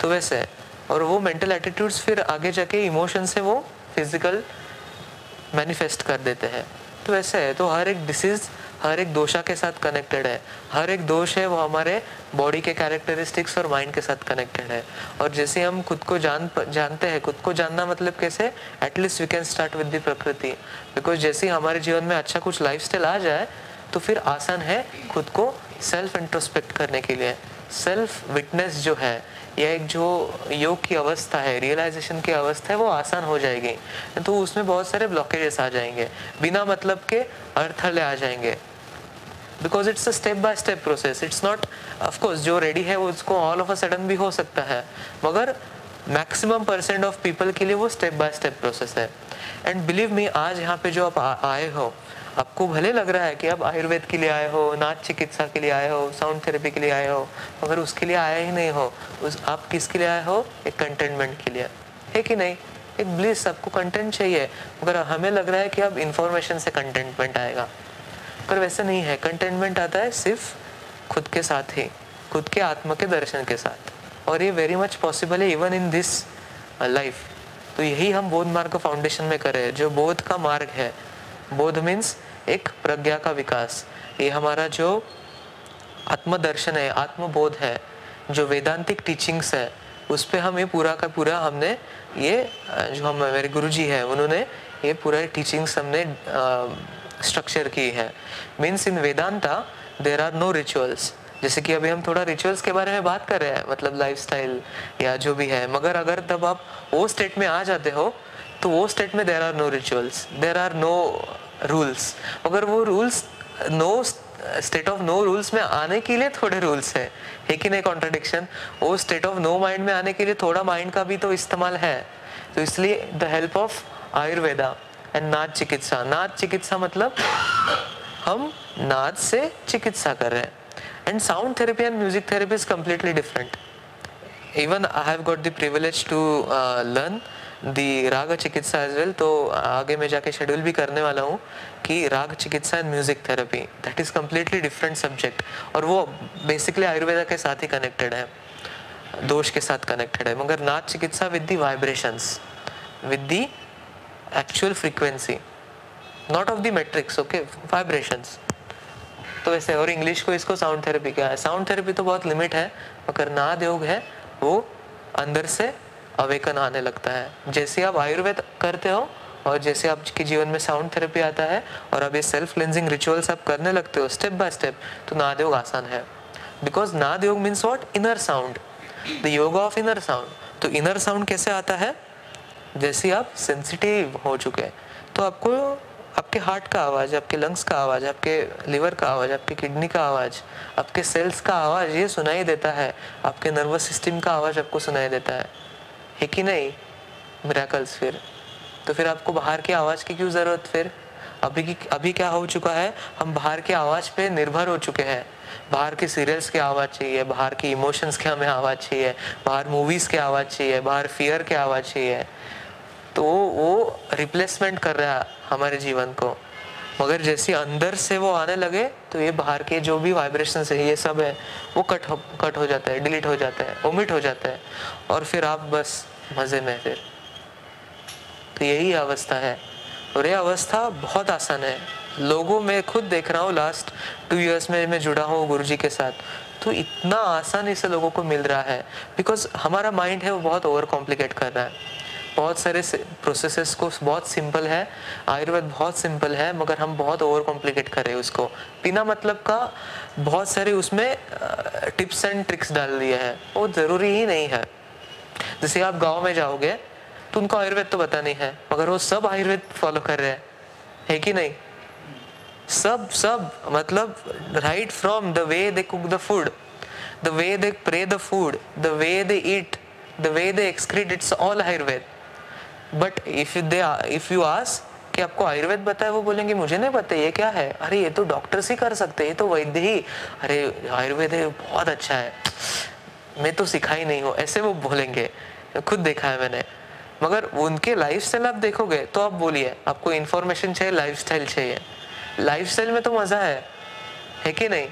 तो वैसे, और वो मेंटल एटीट्यूड्स फिर आगे जाके इमोशन से वो फ़िज़िकल मैनिफेस्ट कर देते हैं। तो वैसे है तो हर एक डिसीज़ हर एक दोषा के साथ कनेक्टेड है। हर एक दोष है, वो हमारे बॉडी के कैरेक्टरिस्टिक्स और माइंड के साथ कनेक्टेड है। और जैसे हम खुद को जान जानते हैं, खुद को जानना मतलब कैसे? At least we can start with the prakriti because जैसे हमारे जीवन में अच्छा कुछ लाइफ आ जाए तो फिर आसान है खुद को सेल्फ इंट्रोस्पेक्ट करने के लिए। सेल्फ विटनेस जो है या एक जो योग की अवस्था है रियलाइजेशन की अवस्था है, वो आसान हो जाएगी। तो उसमें बहुत सारे ब्लॉकेजेस आ जाएँगे। बिना मतलब के अर्थले आ जाएँगे। Because it's a step by step process it's not of course जो रेडी है उसको ऑल ऑफ़ अ सडन भी हो सकता है। मगर मैक्सिमम परसेंट ऑफ़ पीपल के लिए वो स्टेप बाय स्टेप प्रोसेस है। एंड बिलीव मी आज यहाँ पे जो आप आए हो आपको भले लग रहा है कि आप आयुर्वेद के लिए आए हो नाच चिकित्सा के लिए आए हो साउंड थेरेपी के लिए आए हो, मगर उसके लिए आए ही नहीं हो। उस, आप किसके लिए आए हो? एक कंटेनमेंट के लिए। है कि नहीं? एक ब्लिस आपको कंटेंट चाहिए। मगर हमें लग रहा है कि अब इंफॉर्मेशन से कंटेनमेंट आएगा। पर वैसे नहीं है। कंटेनमेंट आता है सिर्फ़ खुद के साथ ही, खुद के आत्मा के दर्शन के साथ। और ये वेरी मच पॉसिबल है इवन इन दिस लाइफ तो यही हम बोध मार्ग फाउंडेशन में करें जो बोध का मार्ग है। बोध मीन्स एक प्रज्ञा का विकास। ये हमारा जो आत्मदर्शन है, आत्मबोध है, जो वेदांतिक टीचिंग्स है, उस पर हम ये पूरा का पूरा हमने ये, जो हम, मेरे गुरु जी है, उन्होंने ये पूरा टीचिंग्स हमने स्ट्रक्चर की है। Means in Vedanta there are no rituals जैसे कि अभी हम थोड़ा रिचुअल्स के बारे में बात कर रहे हैं मतलब लाइफस्टाइल या जो भी है, मगर अगर तब आप वो स्टेट में आ जाते हो तो वो स्टेट में there are no rituals there are no rules अगर वो rules no state of no rules में आने के लिए थोड़े रूल्स है। है कि नहीं कॉन्ट्रडिक्शन वो स्टेट ऑफ़ नो माइंड में आने के लिए थोड़ा माइंड का भी तो इस्तेमाल है। तो इसलिए the help of Ayurveda and nada chikitsa. नाच चिकित्सा मतलब हम नाच से चिकित्सा कर रहे हैं। And sound therapy and music therapy is completely different even I have got the privilege to learn the raga chikitsa as well तो आगे मैं जाके शेड्यूल भी करने वाला हूँ कि raga, chikitsa and music therapy that is completely different subject और वो बेसिकली आयुर्वेदा के साथ ही कनेक्टेड है। दोष के साथ कनेक्टेड है। मगर nada chikitsa with the vibrations with the actual frequency not of the matrix okay vibrations तो वैसे और इंग्लिश को इसको साउंड थेरेपी क्या है? साउंड थेरेपी तो बहुत लिमिट है, मगर नाद योग है, वो अंदर से अवेकन आने लगता है। जैसे आप आयुर्वेद करते हो और जैसे आपके जीवन में साउंड थेरेपी आता है और अब ये सेल्फ क्लेंजिंग रिचुअल्स आप करने लगते हो स्टेप बाय स्टेप तो नाद योग आसान है। Because nada yoga means what inner sound the yoga of inner sound तो इनर साउंड कैसे आता है? जैसे आप सेंसिटिव हो चुके हैं तो आपको आपके हार्ट का आवाज़, आपके लंग्स का आवाज़, आपके लिवर का आवाज़, आपके किडनी का आवाज़, आपके सेल्स का आवाज़ ये सुनाई देता है। आपके नर्वस सिस्टम का आवाज़ आपको सुनाई देता है। है कि नहीं? मेराकल्स फिर। तो फिर आपको बाहर की आवाज़ की क्यों ज़रूरत फिर? अभी की, अभी क्या हो चुका है? हम बाहर की आवाज़ पे निर्भर हो चुके हैं। बाहर के सीरियल्स की आवाज़ चाहिए, बाहर की इमोशंस की हमें आवाज़ चाहिए, बाहर मूवीज़ की आवाज़ चाहिए, बाहर फियर की आवाज़ चाहिए। तो वो रिप्लेसमेंट कर रहा है हमारे जीवन को। मगर जैसे अंदर से वो आने लगे तो ये बाहर के जो भी वाइब्रेशन है ये सब है, वो कट हो कट हो जाता है डिलीट हो जाता है ओमिट हो जाता है। और फिर आप बस मज़े में फिर। तो यही अवस्था है। और ये अवस्था बहुत आसान है। लोगों में खुद देख रहा हूँ लास्ट टू इयर्स में मैं जुड़ा हूँ गुरु जी के साथ। तो इतना आसानी से लोगों को मिल रहा है। बिकॉज़ हमारा माइंड है वो बहुत ओवर कॉम्प्लिकेट कर रहा है। बहुत सारे प्रोसेसेस को बहुत सिंपल है। आयुर्वेद बहुत सिंपल है, मगर हम बहुत ओवर कॉम्प्लिकेट कर रहे हैं उसको। बिना मतलब का बहुत सारे उसमें टिप्स एंड ट्रिक्स डाल दिए हैं। वो ज़रूरी ही नहीं है। जैसे आप गाँव में जाओगे तो उनको आयुर्वेद तो पता नहीं है, मगर वो सब आयुर्वेद फॉलो कर रहे हैं। है कि नहीं? सब सब मतलब right from the way they cook the food the way they pray the food the way they eat the way they excrete it's all Ayurveda but if they if you ask कि आपको आयुर्वेद पता है, वो बोलेंगे, मुझे नहीं पता, ये क्या है? अरे, ये तो डॉक्टर्स ही कर सकते हैं, ये तो वैद्य ही अरे, आयुर्वेद बहुत अच्छा है। मैं तो सिखा ही नहीं हूँ, ऐसे वो बोलेंगे। खुद देखा है मैंने। मगर उनके लाइफ स्टाइल आप देखोगे तो आप बोलिए, आपको इन्फॉर्मेशन चाहिए लाइफ स्टाइल चाहिए। लाइफ स्टाइल में तो मज़ा है। है कि नहीं?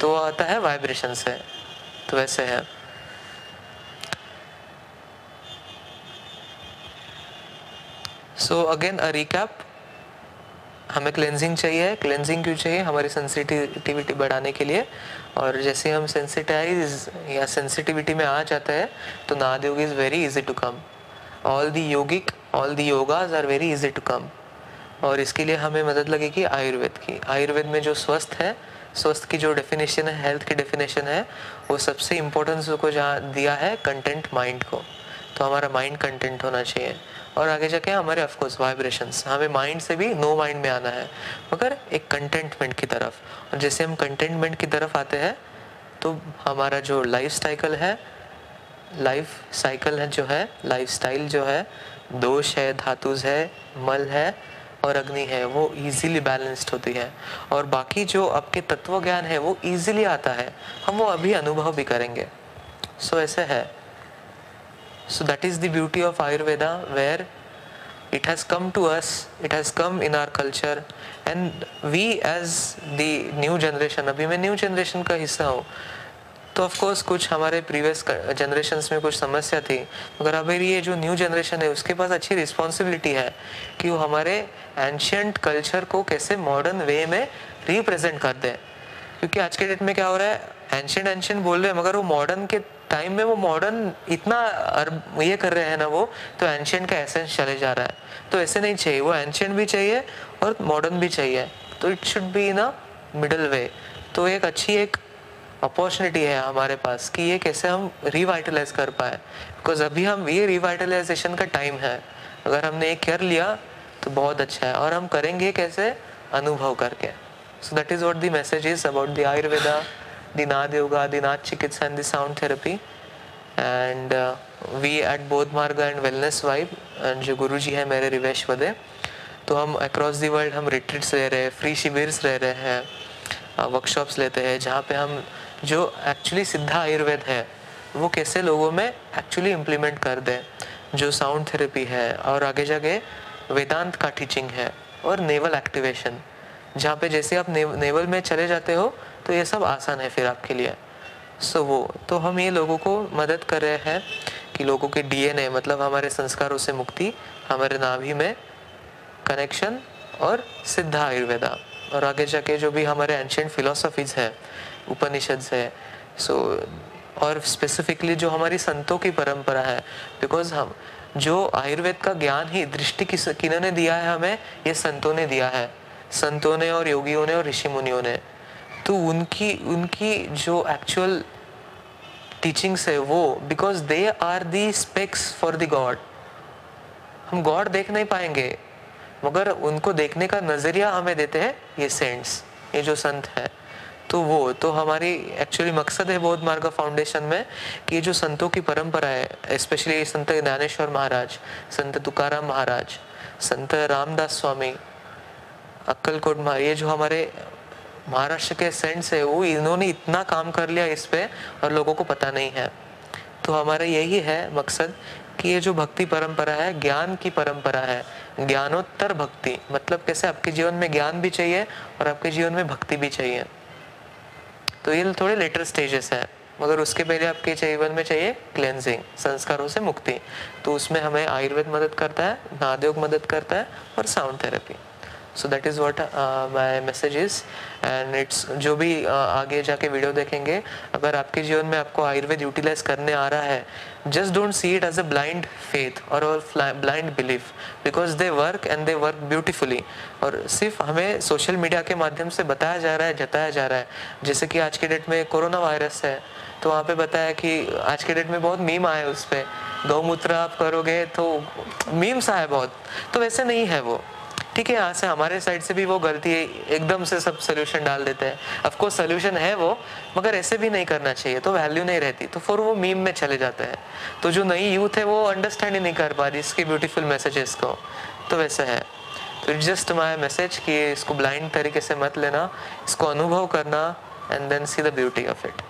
तो आता है वाइब्रेशन से। तो वैसे है। सो अगेन अ रिकैप हमें क्लेंजिंग चाहिए। क्लेंजिंग क्यों चाहिए? हमारी सेंसिटिविटी बढ़ाने के लिए। और जैसे हम सेंसिटाइज या सेंसिटिविटी में आ जाते हैं तो nada yoga is very easy to come all the yogic all the yogas are very easy to come और इसके लिए हमें मदद लगेगी आयुर्वेद की। आयुर्वेद में जो स्वस्थ है, स्वस्थ की जो डेफिनेशन है हेल्थ की डेफिनेशन है, वो सबसे इम्पोर्टेंस को जहाँ दिया है कंटेंट माइंड को। तो हमारा माइंड कंटेंट होना चाहिए। और आगे जाके हमारे ऑफकोर्स वाइब्रेशंस हमें माइंड से भी नो माइंड में आना है मगर एक कंटेंटमेंट की तरफ़। और जैसे हम कंटेंटमेंट की तरफ़ आते हैं तो हमारा जो लाइफ साइकिल है लाइफ साइकिल है जो है लाइफ स्टाइल जो है दोष है धातुज है मल है और अग्नि है वो इजीली बैलेंस्ड होती है। और बाकी जो आपके तत्व ज्ञान है वो इजीली आता है। हम वो अभी अनुभव भी करेंगे। सो so, ऐसे है। So that is the beauty of Ayurveda where it has come to us, it has come in our culture. And we as the new generation, अभी मैं न्यू जनरेशन का हिस्सा हूँ तो ऑफ़ कोर्स कुछ हमारे प्रीवियस जनरेशन में कुछ समस्या थी। मगर अभी ये जो न्यू जनरेशन है उसके पास अच्छी रिस्पॉन्सिबिलिटी है कि वो हमारे एंशियंट कल्चर को कैसे मॉडर्न वे में रिप्रेजेंट कर दें क्योंकि आज के डेट में क्या हो रहा है एंशियंट एंशियंट बोल रहे हैं मगर वो मॉडर्न के टाइम में वो मॉडर्न इतना ये कर रहे हैं ना वो तो एंशियंट का एसेंस चले जा रहा है। तो ऐसे नहीं चाहिए, वो एंशियंट भी चाहिए और मॉडर्न भी चाहिए। तो it should be in a middle way तो एक अच्छी एक अपॉर्चुनिटी है हमारे पास कि ये कैसे हम रिवाइटलाइज कर पाए। बिकॉज़ अभी हम, ये रिवाइटलाइजेशन का टाइम है। अगर हमने ये कर लिया तो बहुत अच्छा है। और हम करेंगे कैसे? अनुभव करके। So that is what the message is about the Ayurveda the nada yoga the nada chikitsa and the sound therapy and we at Bodh Marg and wellness vibe and जो गुरु जी है मेरे रिवेश वदे तो हम अक्रॉस दी वर्ल्ड हम retreats ले रहे हैं फ्री शिविर्स ले रहे हैं वर्कशॉप्स लेते हैं जहाँ पे हम जो एक्चुअली सिद्धा आयुर्वेद है वो कैसे लोगों में एक्चुअली इम्प्लीमेंट कर दें जो साउंड थेरेपी है और आगे जाके वेदांत का टीचिंग है और नेवल एक्टिवेशन जहाँ पे जैसे आप ने, नेवल में चले जाते हो तो ये सब आसान है फिर आपके लिए। सो so, वो तो हम ये लोगों को मदद कर रहे हैं कि लोगों के डीएनए मतलब हमारे संस्कारों से मुक्ति हमारे नाभि में कनेक्शन और सिद्धा आयुर्वेदा। और आगे जाके जो भी हमारे एंशियंट फिलोसफीज है उपनिषद है सो so, और स्पेसिफिकली जो हमारी संतों की परंपरा है बिकॉज़ हम जो आयुर्वेद का ज्ञान ही दृष्टि किस किन्होंने दिया है हमें ये संतों ने दिया है। संतों ने और योगियों ने और ऋषि मुनियों ने। तो उनकी उनकी जो एक्चुअल टीचिंग्स है वो because they are the specs for the god हम गॉड देख नहीं पाएँगे, मगर उनको देखने का नज़रिया हमें देते हैं ये सेंट्स ये जो संत है। तो वो तो हमारी एक्चुअली मकसद है बौद्ध मार्ग फाउंडेशन में कि ये जो संतों की परंपरा है स्पेशली संत ज्ञानेश्वर महाराज, संत तुकाराम महाराज, संत रामदास स्वामी, अक्कलकोट महाराज ये जो हमारे महाराष्ट्र के सेंट से वो इन्होंने इतना काम कर लिया इस पे और लोगों को पता नहीं है। तो हमारा यही है मकसद कि ये जो भक्ति परंपरा है, ज्ञान की परंपरा है, ज्ञानोत्तर भक्ति मतलब कैसे आपके जीवन में ज्ञान भी चाहिए और आपके जीवन में भक्ति भी चाहिए। तो ये थोड़े लेटर स्टेजेस है, मगर उसके पहले आपके जीवन में चाहिए क्लेंजिंग संस्कारों से मुक्ति। तो उसमें हमें आयुर्वेद मदद करता है, नादयोग मदद करता है और sound therapy so that is what my message is and it's जो भी uh, आगे जाके वीडियो देखेंगे अगर आपके जीवन में आपको आयुर्वेद यूटिलाइज करने आ रहा है just don't see it as a blind faith और blind belief because they work and they work beautifully और सिर्फ़ हमें सोशल मीडिया के माध्यम से बताया जा रहा है जताया जा रहा है। जैसे कि आज के डेट में कोरोना वायरस है तो वहाँ पे बताया कि आज के डेट में बहुत मीम आए उस पर गौमूत्र आप करोगे तो मीम्स आए बहुत। तो वैसे नहीं है वो। ठीक है, यहाँ से हमारे साइड से भी वो गलती है, एकदम से सब सोल्यूशन डाल देते हैं। अफकोर्स सोल्यूशन है वो, मगर ऐसे भी नहीं करना चाहिए तो वैल्यू नहीं रहती। तो फिर वो मीम में चले जाते हैं। तो जो नई यूथ है, वो अंडरस्टैंड ही नहीं कर पा रही इसकी ब्यूटीफुल मैसेजेस को। तो वैसा है। तो जस्ट माई मैसेज कि इसको ब्लाइंड तरीके से मत लेना, इसको अनुभव करना and then see the beauty of it